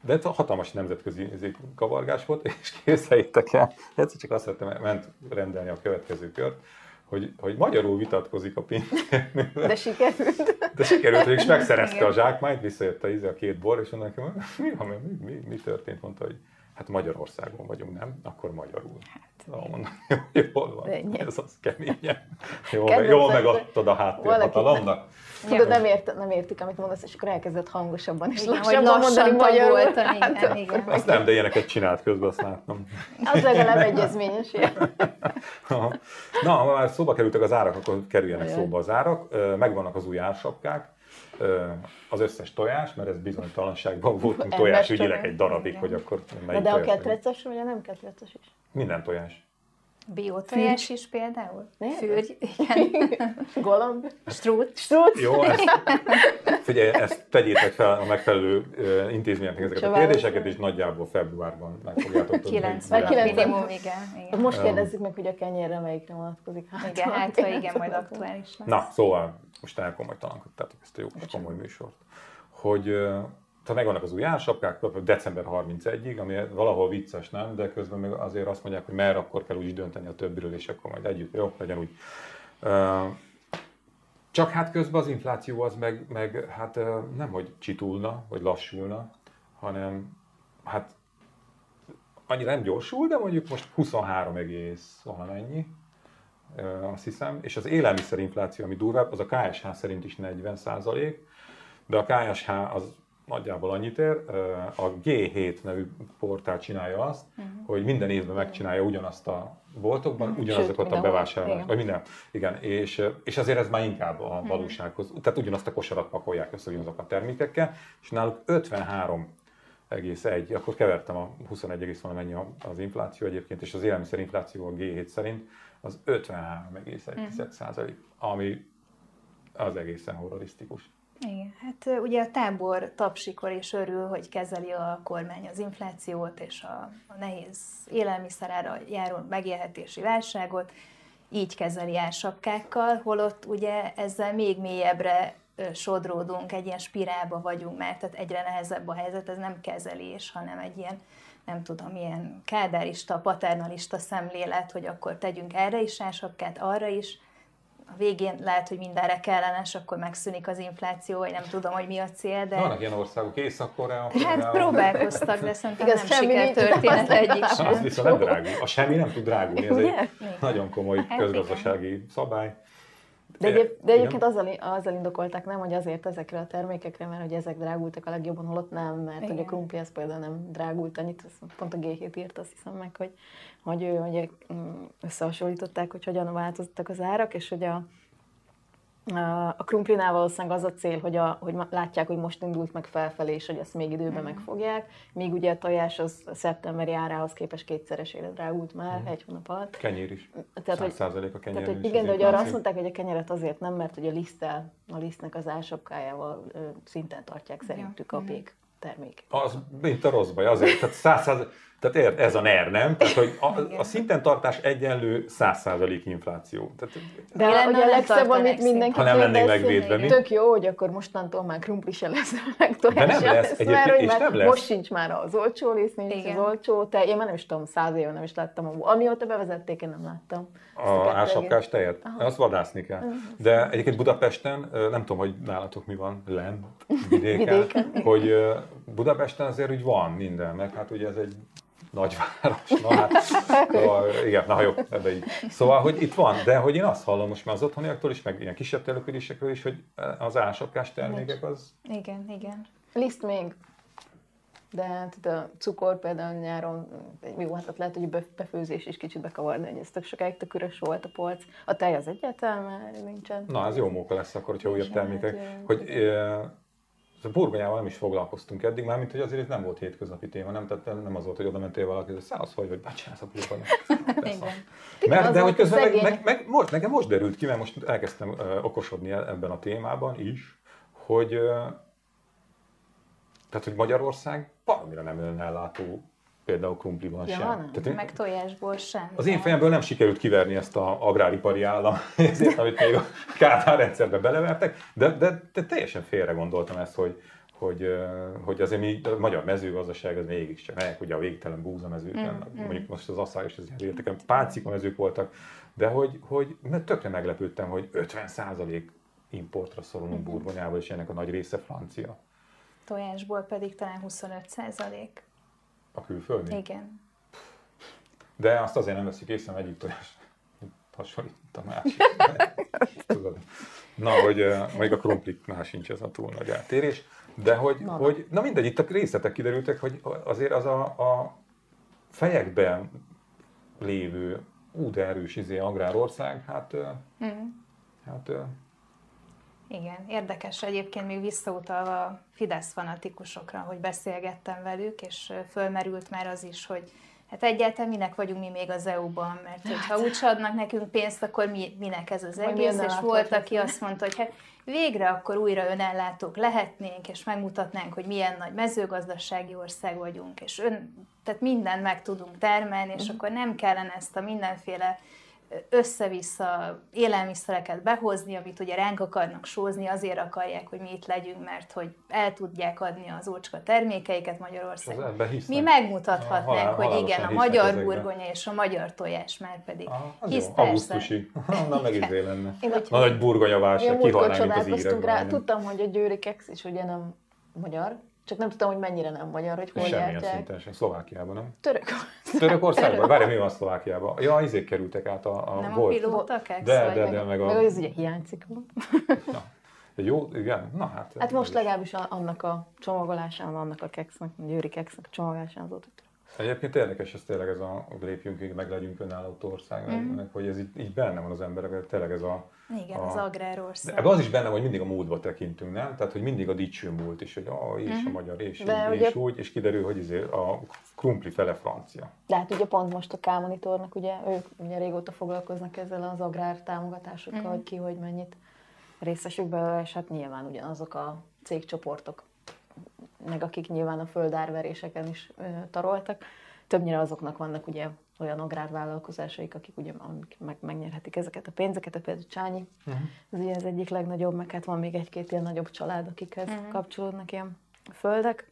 de ez hatalmas nemzetközi izé kavargás volt, és képzeljétek el, egyszer csak azt vettem, ment rendelni a következő kört, hogy, hogy magyarul vitatkozik a pincérnő. De sikerült. De sikerült, hogy is megszerezte a zsákmányt, visszajött a, íze, a két bor, és mondta nekem, mi, mi, mi, mi történt? Mondta, hogy hát Magyarországon vagyunk, nem? Akkor magyarul. Hát, mondom, jó, jól van, Ennyi. ez az keményen. Jól, Kedvenc, jól megadtad a háttérhatalomnak. Tudod, nem, ért, nem értik, amit mondasz, és akkor elkezdett hangosabban és Igen, lassabban mondani magyarul. tagoltan, igen, Hát, igen. Azt nem, de ilyeneket csinált közben, azt láttam. Az legalább egyezményes. Na, ha már szóba kerültek az árak, akkor kerüljenek Ajaj. szóba az árak. Megvannak az új ársapkák, az összes tojás, mert ez bizonytalanságban voltunk tojás ügyileg tojás. egy darabig, Igen. hogy akkor melyik de a tojás legyen. ketreces vagy a nem ketreces is? Minden tojás. Biotojás is például? Ne? Fürgy, igen. Galamb? Strút. Struc? Jó, ezt, figyelj, ezt tegyétek fel a megfelelő ö, intézményeknek ezeket a Csavar. kérdéseket, és nagyjából februárban meg fogjátok tudni. 90 Vagy 90. minimum, igen. igen. Most kérdezzük meg, hogy a kenyérre melyikre vonatkozik. Igen, hát ha igen, majd aktuális lesz. Na, szóval most elkomolytalankodtátok ezt a jó kis komoly műsort. Hogy tehát megvannak az új ársapkák, december 31-ig, ami valahol vicces, nem? De közben meg azért azt mondják, hogy mert akkor kell úgy dönteni a többiről, és akkor majd együtt, jó, legyen úgy. Csak hát közben az infláció az meg, meg hát nem, hogy csitulna, vagy lassulna, hanem hát annyira nem gyorsul, de mondjuk most 23 egész valamennyi, azt hiszem, és az élelmiszerinfláció, ami durvább, az a KSH szerint is 40 százalék, de a KSH az nagyjából annyit ér, a G7 nevű portál csinálja azt, Mhm. hogy minden évben megcsinálja ugyanazt a boltokban, ugyanazokat a igen. vagy minden, igen, és, és azért ez már inkább a valósághoz, tehát ugyanazt a kosarat pakolják össze ugyanazok a termékekkel, és náluk 53 egész egy, akkor kevertem a 21 egész valamennyi a- az infláció egyébként, és az élelmiszerinfláció a G7 szerint az 53,1 százalék, ami az egészen horrorisztikus. Igen, hát ugye a tábor tapsikor is örül, hogy kezeli a kormány az inflációt és a, a nehéz élelmiszerára járó megélhetési válságot, így kezeli ársapkákkal, holott ugye ezzel még mélyebbre sodródunk, egy ilyen spirálba vagyunk már, tehát egyre nehezebb a helyzet, ez nem kezelés, hanem egy ilyen, nem tudom, ilyen kádárista, paternalista szemlélet, hogy akkor tegyünk erre is ársapkát, arra is, a végén lehet, hogy mindenre kellenes, akkor megszűnik az infláció, vagy nem tudom, hogy mi a cél, de Vannak ilyen országok, Észak-Korea, hát például. próbálkoztak, de szerintem Igaz, nem sikertörténet egyik Na, sem. az viszont nem drágul. A semmi nem tud drágulni, ez egy nagyon komoly Hát közgazdasági szabály. De, egyéb, de Igen. egyébként azzal, azzal indokolták nem, hogy azért ezekre a termékekre, mert hogy ezek drágultak a legjobban, holott nem, mert hogy a Igen. krumpli az például nem drágult annyit, pont a G7 írt, azt hiszem meg, hogy, hogy ő ugye mm, összehasonlították, hogy hogyan változtak az árak, és hogy a, a- krumplinál valószínűleg az a cél, hogy, a, hogy látják, hogy most indult meg felfelé, és hogy ezt még időben megfogják, míg ugye a tojás az szeptemberi árához képest kétszeresére drágult már egy hónap alatt. Kenyér is. Tehát, hogy- 100% a kenyér. Tehát, hogy igen, de hogy arra azt mondták, hogy a kenyeret azért nem, mert hogy a liszttel, a lisztnek az ársapkájával ö, szinten tartják szerintük a pék termék. Az, mint a rossz baj, azért, tehát száz száz- tehát érd, ez a NER, nem? Tehát, hogy a, a szinten tartás egyenlő 100% infláció. Tehát, De lenne, ugye a ha nem legszebb, amit mindenki Ha nem lennénk kérdez, megvédve, mi? Tök jó, hogy akkor mostantól már krumpli se lesz, meg tojás De nem lesz, lesz, egyébként, mert, hogy és nem lesz. most sincs már az olcsó lisz, nincs Igen. az olcsó, te, én már nem is tudom, száz éve nem is láttam, amióta bevezették, én nem láttam. A kettő ársapkás tejet, azt vadászni kell. De egyébként Budapesten, nem tudom, hogy nálatok mi van, lent, vidéken, Vidéken. hogy Budapesten azért úgy van minden, meg hát ugye ez egy nagyváros, na hát, szóval, igen, na jó, ebbe így. Szóval, hogy itt van, de hogy én azt hallom most már az otthoniaktól is, meg ilyen kisebb településekről is, hogy az ársapkás termékek az Igen, igen. Liszt még. De hát a cukor például nyáron, jó, hát ott lehet, hogy befőzés is kicsit bekavarni, hogy ez tök sokáig tök üres volt a polc. A tej az egyáltalán már nincsen. Na, ez jó móka lesz akkor, hogyha újabb Bocsánat, termékek. Hogy, ö, a burgonyával nem is foglalkoztunk eddig, már mint hogy azért ez nem volt hétköznapi téma, nem, tehát nem az volt, hogy oda mentél valaki, hogy szállsz vagy, vagy bácsász a burgonyát. Mert, de hogy közben meg, meg, meg, most, nekem most derült ki, mert most elkezdtem uh, okosodni ebben a témában is, hogy uh, tehát, hogy Magyarország valamire nem önellátó például krumpliban ja, sem. Nem. Tehát, meg tojásból sem. Az én fejemből nem sikerült kiverni ezt a agráripari állam, ezért, amit még a Kádár rendszerbe belevertek, de, de, de teljesen félre gondoltam ezt, hogy, hogy, hogy azért mi, a magyar mezőgazdaság az mégiscsak, melyek ugye a végtelen búzamezőken, mm, mondjuk mm. most az asszályos az érteken, páncika mezők voltak, de hogy, hogy tökre meglepődtem, hogy 50% importra szorulunk mm. burgonyába, és ennek a nagy része francia. Tojásból pedig talán 25 százalék. A külföldi? Igen. De azt azért nem veszik észre, hogy egyik tojás hasonlít a másik. Tudod. Na, hogy még a krumpliknál sincs ez a túl nagy eltérés. De hogy, na, hogy na mindegy, itt a részletek kiderültek, hogy azért az a, a fejekben lévő ú, de erős izé, agrárország, hát, mm. hát igen, érdekes egyébként még visszautalva a Fidesz fanatikusokra, hogy beszélgettem velük, és fölmerült már az is, hogy hát egyáltalán minek vagyunk mi még az EU-ban, mert hogyha hát. úgy adnak nekünk pénzt, akkor mi, minek ez az egész, és volt, aki azt mondta, hogy hát végre akkor újra önellátók lehetnénk, és megmutatnánk, hogy milyen nagy mezőgazdasági ország vagyunk, és ön, tehát mindent meg tudunk termelni, és uh-huh. akkor nem kellene ezt a mindenféle össze-vissza élelmiszereket behozni, amit ugye ránk akarnak sózni, azért akarják, hogy mi itt legyünk, mert hogy el tudják adni az ócska termékeiket Magyarországon. Mi megmutathatnánk, hogy igen, a magyar burgonya és a magyar tojás már pedig. Aha, hisz Augusztusi. Na meg izé lenne. Én, Na, nagy burgonya válság, kihalnánk, az írek. Rá, tudtam, hogy a győri kex is ugye nem magyar, csak nem tudtam, hogy mennyire nem magyar, hogy hol Semmilyen szinten sem. Szlovákiában, nem? Török. Törökországban? Várj, mi van Szlovákiában? Ja, izék kerültek át a, a Nem volt. a de, de, de, meg, a... meg az ugye hiányzik. Na. Jó, igen, na hát. Hát most legalábbis annak a csomagolásán, annak a keksznek, a győri keksznek a csomagolásán azóta Egyébként érdekes, ez tényleg ez a lépjünk, meg legyünk önálló ország, mm. hogy ez így, így benne van az emberek, tényleg ez a... Igen, a, az agrárország. De az is benne hogy mindig a múltba tekintünk, nem? Tehát, hogy mindig a dicső múlt is, hogy ah, és a magyar, és De így, ugye... és úgy, és kiderül, hogy izé a krumpli fele francia. De hát ugye pont most a K-monitornak, ugye ők ugye régóta foglalkoznak ezzel az agrár támogatásokkal, mm. hogy ki, hogy mennyit részesük belőle, és hát nyilván ugyanazok a cégcsoportok meg akik nyilván a földárveréseken is ö, taroltak, többnyire azoknak vannak ugye olyan agrárvállalkozásaik, akik ugye meg, megnyerhetik ezeket a pénzeket, például Csányi, uh-huh. ez ugye az egyik legnagyobb, meg hát van még egy-két ilyen nagyobb család, akikhez uh-huh. kapcsolódnak ilyen földek.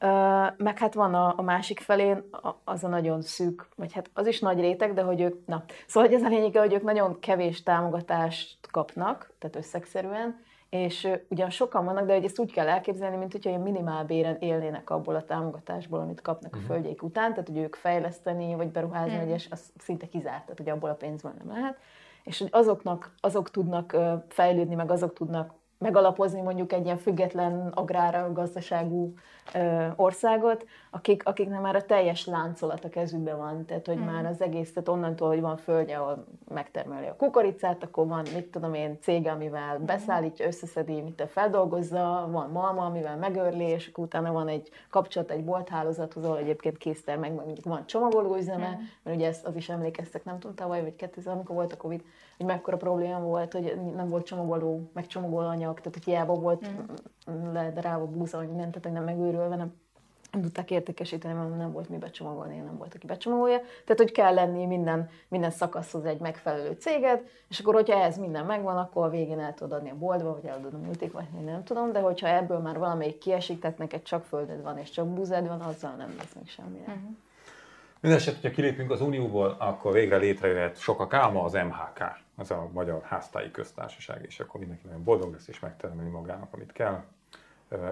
Uh, meg hát van a, a másik felén az a nagyon szűk, vagy hát az is nagy réteg, de hogy ők, na, szóval hogy ez a lényeg, hogy ők nagyon kevés támogatást kapnak, tehát összegszerűen, és ugyan sokan vannak, de hogy ezt úgy kell elképzelni, mint hogyha ilyen minimálbéren élnének abból a támogatásból, amit kapnak uh-huh. a mhm. földjeik után, tehát hogy ők fejleszteni vagy beruházni, uh-huh. vagy az szinte kizárt, tehát hogy abból a pénzből nem lehet. És hogy azoknak, azok tudnak fejlődni, meg azok tudnak megalapozni mondjuk egy ilyen független agrára gazdaságú ö, országot, akik, akiknek már a teljes láncolat a kezükben van, tehát hogy mm. már az egész, tehát onnantól, hogy van földje, ahol megtermeli a kukoricát, akkor van, mit tudom én, cége, amivel mm. beszállítja, összeszedi, mit feldolgozza, van malma, amivel megörli, és akkor utána van egy kapcsolat egy bolthálózathoz, ahol egyébként készter meg mondjuk van csomagolóüzeme, mm. mert ugye ezt az is emlékeztek, nem tudom, tavaly vagy 2000, amikor volt a Covid, hogy mekkora probléma volt, hogy nem volt csomagoló, meg anyag, tehát hogy hiába volt mm. ledarálva búza, hogy mindent, tehát hogy nem megőrülve, nem nem tudták értékesíteni, mert nem volt mi becsomagolni, nem volt, aki becsomagolja. Tehát, hogy kell lenni minden, minden szakaszhoz egy megfelelő céged, és akkor, hogyha ez minden megvan, akkor a végén el tudod adni a boltba, vagy eladod a multik, vagy nem tudom, de hogyha ebből már valamelyik kiesik, tehát neked csak földed van, és csak búzád van, azzal nem lesz még semmire. Uh-huh. Mindenesetre, hogyha kilépünk az Unióból, akkor végre létrejöhet sokak álma az MHK, az a Magyar Háztáji Köztársaság, és akkor mindenki nagyon boldog lesz és megtermeli magának, amit kell.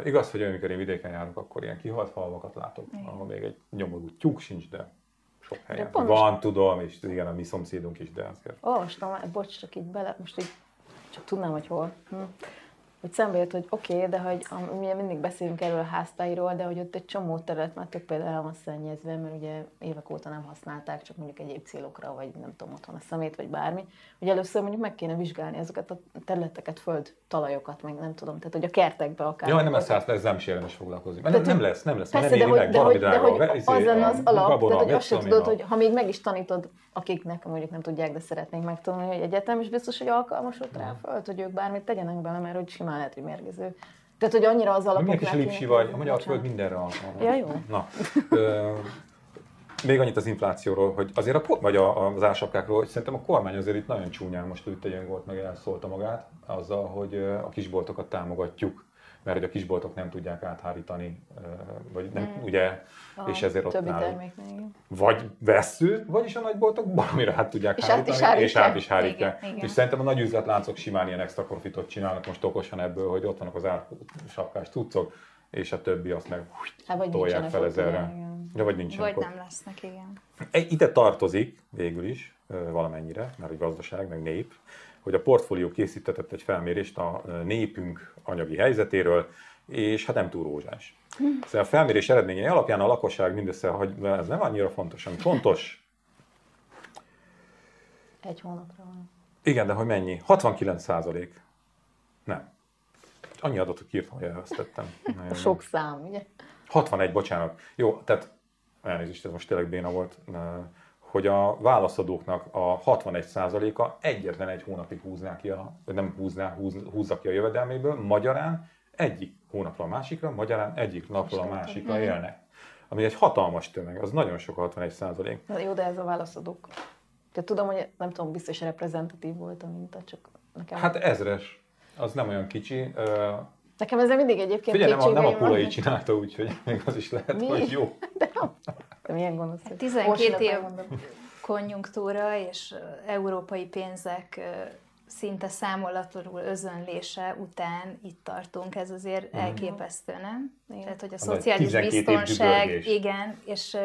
Igaz, hogy amikor én vidéken járok, akkor ilyen kihalt falvakat látok, igen. ahol még egy nyomorú tyúk sincs, de sok helyen. De Van, most... tudom, és igen, a mi szomszédunk is, de azért. Olvastam, bocs, csak így bele, most így csak tudnám, hogy hol. Hm hogy szembe jött, hogy oké, okay, de hogy mi mindig beszélünk erről a háztáiról, de hogy ott egy csomó terület már tök például el van szennyezve, mert ugye évek óta nem használták, csak mondjuk egyéb célokra, vagy nem tudom, otthon a szemét, vagy bármi. Ugye először mondjuk meg kéne vizsgálni ezeket a területeket, föld, talajokat, meg nem tudom, tehát hogy a kertekbe akár. Jó, nem ezt ez nem is érdemes foglalkozni. Mert nem, nem lesz, nem lesz, persze, nem de hogy, meg, de, hogy, de hogy izé, az lenne az alap, tehát hogy azt sem tudod, hogy ha még meg is tanítod, akiknek mondjuk nem tudják, de szeretnénk megtanulni, hogy egyetem is biztos, hogy alkalmas ott rá föld, hogy ők bármit tegyenek bele, mert hogy simán lehet, hogy mérgező. Tehát, hogy annyira az alapok Milyen kis lipsi vagy, a magyar föld mindenre alkalmas. Ja, jó. Na, ö, még annyit az inflációról, hogy azért a, vagy a, az ásapkákról, hogy szerintem a kormány azért itt nagyon csúnyán most ütte egy volt, meg elszólta magát azzal, hogy a kisboltokat támogatjuk mert hogy a kisboltok nem tudják áthárítani, vagy nem, mm. ugye, a és ezért ott nálunk. Vagy vesző, vagyis a nagyboltok valamire át tudják és hárítani, át és át is hárítják. Igen, igen. És szerintem a nagy üzletláncok simán ilyen extra profitot csinálnak most okosan ebből, hogy ott vannak az árusapkás cuccok, és a többi azt meg hát, vagy tolják fel ezerre. Ja, vagy nincsen. Vagy nem lesznek, igen. Ide tartozik végül is valamennyire, mert egy gazdaság, meg nép, hogy a portfólió készítetett egy felmérést a népünk anyagi helyzetéről, és hát nem túl rózsás. Szóval a felmérés eredményei alapján a lakosság mindössze, hogy ez nem annyira fontos, ami fontos. Egy hónapra van. Igen, de hogy mennyi? 69 százalék. Nem. Annyi adatot írtam, hogy elvesztettem. Sok szám, ugye? 61, bocsánat. Jó, tehát elnézést, ez most tényleg béna volt hogy a válaszadóknak a 61%-a egyetlen egy hónapig húzná ki a, nem húzná, húz, húzza ki a jövedelméből, magyarán egyik hónapra a másikra, magyarán egyik napról a másikra élnek. Ami egy hatalmas tömeg, az nagyon sok 61 százalék. Jó, de ez a válaszadók. Tehát tudom, hogy nem tudom, biztos reprezentatív volt a minta, csak nekem... Hát ezres, az nem olyan kicsi. Nekem ez mindig egyébként Figyelj, nem a, nem a Pulai csinálta, úgyhogy még az is lehet, Mi? hogy jó. De nem. De milyen gonosz. 12 év konjunktúra és európai pénzek szinte számolatlanul özönlése után itt tartunk, ez azért mm. elképesztő, nem? Igen. Tehát, hogy a szociális biztonság, igen, és,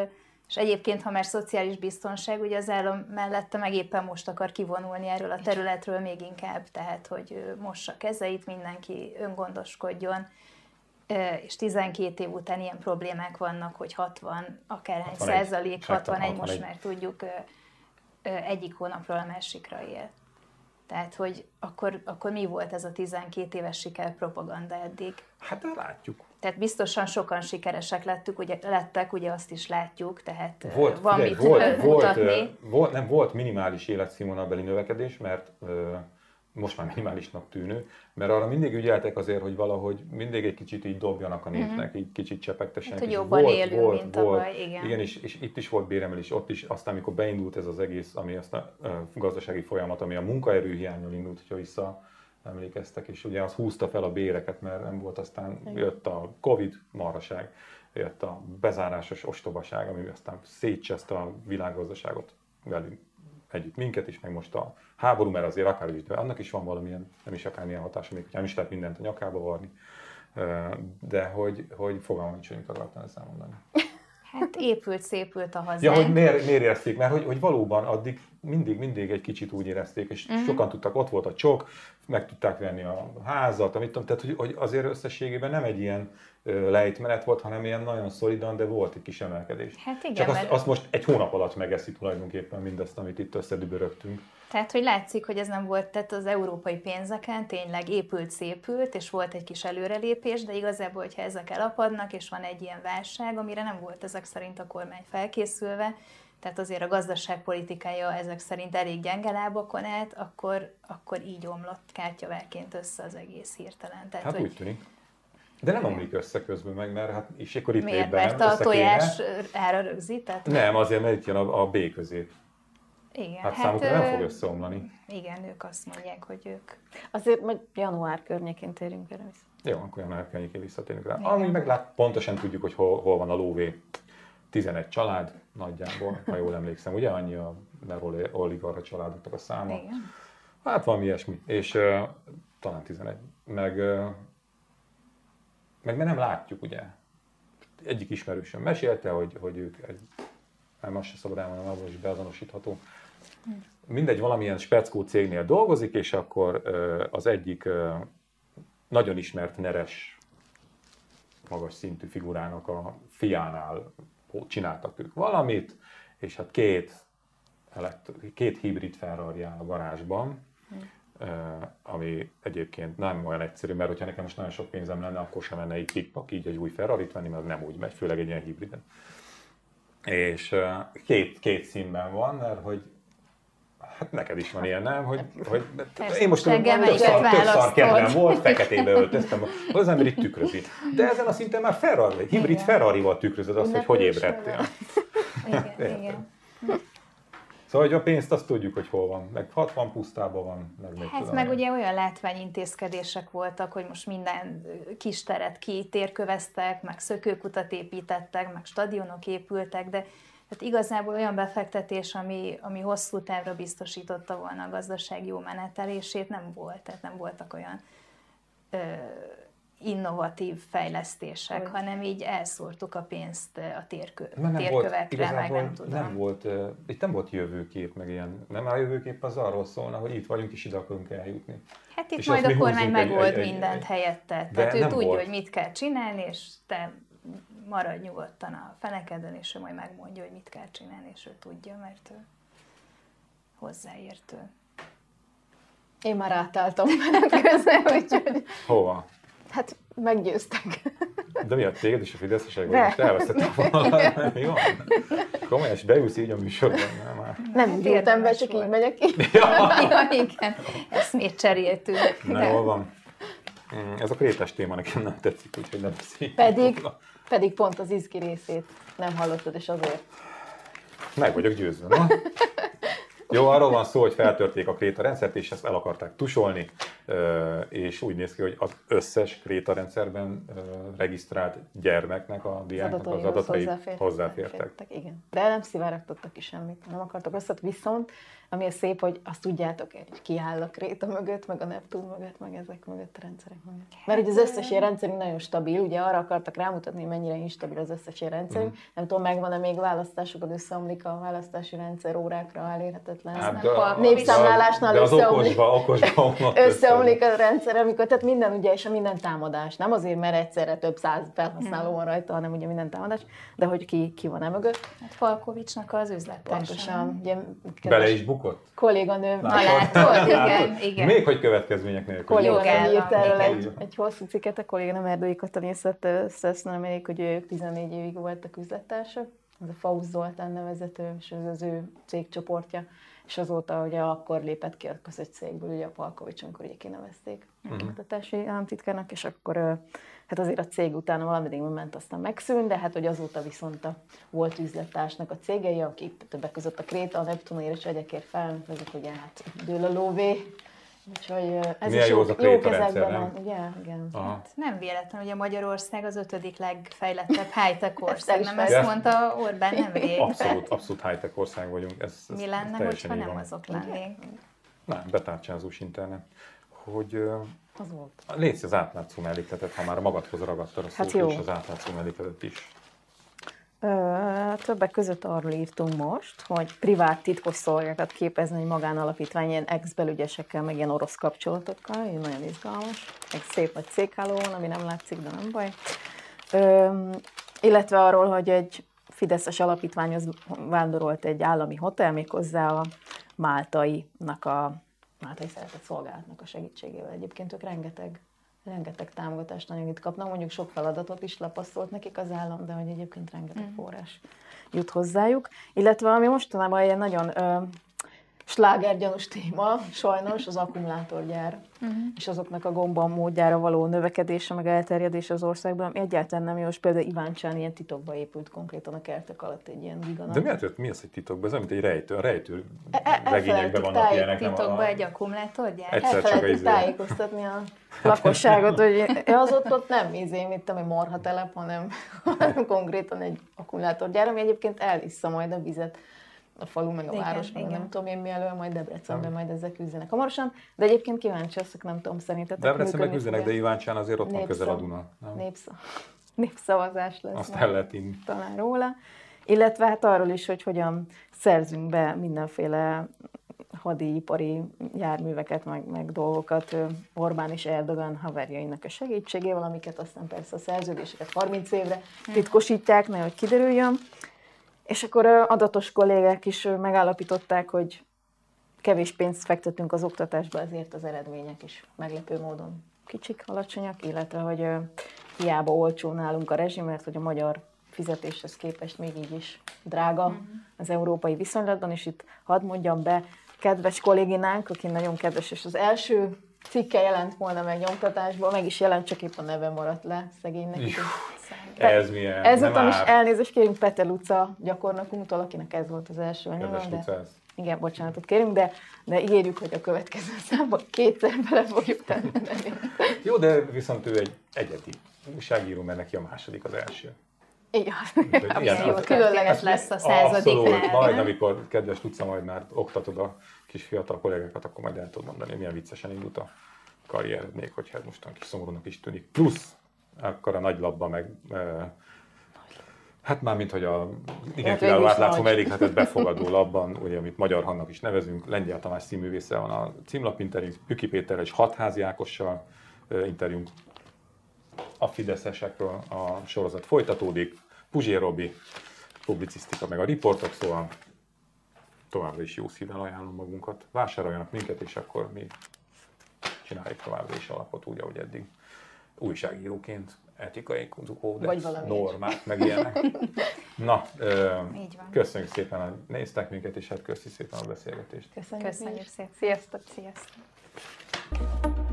és egyébként, ha már szociális biztonság, ugye az állam mellette meg éppen most akar kivonulni erről a területről még inkább, tehát, hogy mossa kezeit, mindenki öngondoskodjon, és 12 év után ilyen problémák vannak, hogy 60, akárhány 61, százalék, 61, 61, most már tudjuk, egyik hónapról a másikra él. Tehát, hogy akkor, akkor mi volt ez a 12 éves siker propaganda eddig? Hát látjuk. Tehát biztosan sokan sikeresek lettük, ugye, lettek, ugye azt is látjuk, tehát volt, van figyelj, mit volt, mutatni. Volt, volt, nem volt minimális életszínvonalbeli növekedés, mert most már minimálisnak tűnő, mert arra mindig ügyeltek azért, hogy valahogy mindig egy kicsit így dobjanak a népnek, uh-huh. így kicsit csepegtessenek. Hát, hogy jobban volt, élünk, volt, mint volt, tavaly, igen. Igen, és, és itt is volt béremelés, ott is, aztán amikor beindult ez az egész, ami azt a uh, gazdasági folyamat, ami a munkaerőhiányon indult, hogyha vissza emlékeztek, és ugye az húzta fel a béreket, mert nem volt, aztán igen. jött a Covid marhaság, jött a bezárásos ostobaság, ami aztán szétcseszte a világgazdaságot velünk együtt minket is, meg most a háború, mert azért akár is, de annak is van valamilyen, nem is akármilyen hatása, még nem is lehet mindent a nyakába varni, de hogy, hogy fogalmam nincs, hogy mit akartam ezzel mondani. Hát épült, szépült a hazánk. Ja, hogy miért, miért érezték? Mert hogy, hogy valóban addig mindig, mindig egy kicsit úgy érezték, és uh-huh. sokan tudtak, ott volt a csok, meg tudták venni a házat, amit tudom, tehát hogy, hogy azért összességében nem egy ilyen lejtmenet volt, hanem ilyen nagyon szolidan, de volt egy kis emelkedés. Hát igen, Csak azt, mert... azt most egy hónap alatt megeszi tulajdonképpen mindazt, amit itt összedübörögtünk. Tehát, hogy látszik, hogy ez nem volt, tehát az európai pénzeken tényleg épült, szépült, és volt egy kis előrelépés, de igazából, hogyha ezek elapadnak, és van egy ilyen válság, amire nem volt ezek szerint a kormány felkészülve, tehát azért a gazdaságpolitikája ezek szerint elég gyenge lábakon állt, akkor, akkor így omlott kártyaverként össze az egész hirtelen. Tehát, hát hogy, úgy tűnik. De nem omlik össze közben meg, mert hát, és akkor itt Miért? Mert a tojás ára rögzített? Nem, azért, mert itt jön a, a B közé. Igen. Hát, hát számukra nem fog összeomlani. Igen, ők azt mondják, hogy ők... Azért majd január környékén térünk erre vissza. Jó, akkor január környékén visszatérünk rá. Igen. Ami meg lát, pontosan tudjuk, hogy hol, hol van a lóvé. 11 család nagyjából, ha jól emlékszem, ugye annyi a oligarcha családoknak a száma. Igen. Hát valami ilyesmi. És uh, talán 11. Meg, uh, meg mert nem látjuk, ugye. Egyik ismerősöm mesélte, hogy, hogy ők egy, nem azt se szabad elmondani, abban is beazonosítható. Mindegy, valamilyen speckó cégnél dolgozik, és akkor uh, az egyik uh, nagyon ismert neres, magas szintű figurának a fiánál csináltak ők valamit, és hát két, két hibrid Ferrari áll a garázsban, ami egyébként nem olyan egyszerű, mert hogyha nekem most nagyon sok pénzem lenne, akkor sem menne így pikpak így egy új ferrari venni, mert nem úgy megy, főleg egy ilyen hibriden. És két, két színben van, mert hogy Hát neked is van ilyen, nem? Hogy, hogy én most több szar, több szar kedvem volt, feketébe öltöztem, az ember itt tükrözi. De ezen a szinten már Ferrari, hibrid Ferrari-val tükrözöd azt, hogy hogy ébredtél. Igen, igen. Szóval, hogy a pénzt azt tudjuk, hogy hol van. Meg 60 pusztában van. Meg, még hát meg ugye olyan látványintézkedések voltak, hogy most minden kis teret kitérköveztek, meg szökőkutat építettek, meg stadionok épültek, de hát igazából olyan befektetés, ami, ami hosszú távra biztosította volna a gazdaság jó menetelését, nem volt. Tehát nem voltak olyan ö, innovatív fejlesztések, hogy... hanem így elszórtuk a pénzt a térkö, nem térkövekre, volt, meg nem tudom. Nem volt, itt nem volt jövőkép, meg ilyen, nem a jövőkép az arról szólna, hogy itt vagyunk és ide akarunk eljutni. Hát itt és majd a kormány megold egy, mindent egy, helyette. Tehát ő tudja, volt. hogy mit kell csinálni, és te maradj nyugodtan a fenekeden, és ő majd megmondja, hogy mit kell csinálni, és ő tudja, mert ő hozzáértő. Én már átálltam menet közben, úgyhogy... Hova? Hát meggyőztek. De mi a téged és a Fideszesek vagy? Most elvesztettem volna. Mi van? Komolyan, és beülsz így a műsorban. Nem, már. nem ültem be, csak így megyek ki. Ja. ja, igen. még cseréltünk. Na, jól van. Mm, ez a krétes téma nekem nem tetszik, úgyhogy nem beszéljük. Pedig, pedig pont az izgi részét nem hallottad, és azért. Meg vagyok győzve, na? Jó, arról van szó, hogy feltörték a kréta rendszert, és ezt el akarták tusolni, és úgy néz ki, hogy az összes kréta rendszerben regisztrált gyermeknek, a diáknak az adatai hozzáfértek. hozzáfértek. Igen. De nem szivárogtattak ki semmit, nem akartak összet, viszont ami a szép, hogy azt tudjátok, hogy kiáll a Kréta mögött, meg a Neptun mögött, meg ezek mögött a rendszerek mögött. Mert hogy az összes ilyen rendszerünk nagyon stabil, ugye arra akartak rámutatni, hogy mennyire instabil az összes ilyen rendszerünk. Mm. Nem tudom, megvan-e még választásokon összeomlik a választási rendszer órákra elérhetetlen. Hát, de, a népszámlálásnál de az összeomlik, okosba, okosba összeomlik a rendszer, amikor, tehát minden ugye, és a minden támadás. Nem azért, mert egyszerre több száz felhasználó van rajta, hanem ugye minden támadás, de hogy ki, ki van e mögött. Hát Falkovicsnak az üzletása. Pontosan. Ugye, Bele is bukott? Kolléganő. Na látod, igen, igen. Még hogy következmények nélkül. Kolléganő írt erről egy, egy hosszú cikket, a kolléganő Erdői Katalin szedte össze, azt nem elég, hogy ők 14 évig voltak üzlettársak. Ez a Faust Zoltán nevezető, és ez az ő cégcsoportja és azóta ugye akkor lépett ki a közös cégből, ugye a Palkovics, amikor ugye kinevezték uh-huh. a kutatási államtitkárnak, és akkor hát azért a cég utána valameddig ment, aztán megszűnt, de hát hogy azóta viszont a volt üzlettársnak a cégei, akik többek között a Kréta, a Neptunért és egyekért fel, ezek ugye hát dől a lóvé, Úgyhogy ez Milyen is jó, jó, az a jó kezekben van, ugye? Igen. Hát nem véletlen, hogy a Magyarország az ötödik legfejlettebb high-tech ország, nem ezt mondta Orbán nemrég. Abszolút, abszolút high-tech ország vagyunk. Ez, ez Mi lenne, hogyha nem azok lennénk? Nem, betárcsázós internet. Hogy az volt. Légy az átlátszó mellékletet, ha már magadhoz ragadtad a hát szót, hát és az átlátszó mellékletet is. Ö, többek között arról írtunk most, hogy privát titkos szolgákat képezni egy magánalapítvány ilyen ex-belügyesekkel, meg ilyen orosz kapcsolatokkal, így nagyon izgalmas. Egy szép nagy cégháló van, ami nem látszik, de nem baj. Ö, illetve arról, hogy egy Fideszes alapítványhoz vándorolt egy állami hotel, méghozzá a Máltai-nak a Máltai Szeretett Szolgálatnak a segítségével. Egyébként ők rengeteg rengeteg támogatást anyagit kapnak, mondjuk sok feladatot is lapasztolt nekik az állam, de hogy egyébként rengeteg mm. forrás jut hozzájuk. Illetve ami mostanában ilyen nagyon ö, slágergyanús téma, sajnos az akkumulátorgyár, uh-huh. és azoknak a gomba módjára való növekedése, meg elterjedése az országban, ami egyáltalán nem jó, és például Ivánccsán ilyen titokba épült konkrétan a kertek alatt egy ilyen giganat. De miért, mi az, hogy titokba? Ez mint egy rejtő, a rejtő e, e regényekben vannak ilyenek. Titokba a... egy akkumulátorgyár? Egyszer csak a izé- tájékoztatni a lakosságot, hogy az ott, ott nem izé, mit egy morha telep, hanem, hanem konkrétan egy akkumulátorgyár, ami egyébként elissza majd a vizet a falu, meg a igen, város, meg nem tudom én mi elő, majd Debrecenben majd ezek küzdenek hamarosan. De egyébként kíváncsi leszek, nem tudom, szerintetek Debrecenben küzdenek, de Iváncsán azért ott van közel a Duna. Népszav... Népszavazás lesz. Azt el lehet inni. Talán róla. Illetve hát arról is, hogy hogyan szerzünk be mindenféle hadipari járműveket, meg, meg dolgokat Orbán és Erdogan haverjainak a segítségével, amiket aztán persze a szerződéseket 30 évre titkosítják, nehogy kiderüljön. És akkor adatos kollégák is megállapították, hogy kevés pénzt fektetünk az oktatásba, ezért az eredmények is meglepő módon kicsik, alacsonyak, illetve hogy hiába olcsó nálunk a rezsim, mert hogy a magyar fizetéshez képest még így is drága uh-huh. az európai viszonylatban, és itt hadd mondjam be kedves kolléginánk, aki nagyon kedves, és az első cikke jelent volna meg nyomtatásból, meg is jelent, csak épp a neve maradt le szegénynek. Ez milyen? Ezután is elnézést kérünk Peter Luca gyakornokunktól, akinek ez volt az első anyag. De... Igen, bocsánatot kérünk, de, de ígérjük, hogy a következő számban kétszer bele fogjuk tenni. Jó, de viszont ő egy egyedi újságíró, mert neki a második az első. Igen. Jó, különleges lesz a századik. Abszolút, majd amikor kedves tudsz, majd már oktatod a kis fiatal kollégákat, akkor majd el tudod mondani, hogy milyen viccesen indult a karriered, még hogyha hát mostan kis szomorúnak is tűnik. Plusz, akkor a nagy labba meg Hát már, mint hogy a igen hát kiváló átlátszó mellékletet befogadó labban, ugye, amit Magyar Hannak is nevezünk, Lengyel Tamás színművésszel van a címlapinterjünk, Püki Péterrel és Hatházi Ákossal interjúnk a Fideszesekről a sorozat folytatódik, Puzsér Robi, publicisztika, meg a riportok, szóval továbbra is jó szívvel ajánlom magunkat. Vásároljanak minket, és akkor mi csináljuk továbbra is alapot úgy, ahogy eddig újságíróként etikai kódex, normák, meg ilyenek. Na, ö, köszönjük szépen, hogy néztek minket, és hát köszönjük szépen a beszélgetést. Köszönjük, köszönjük szépen. Sziasztok! Sziasztok!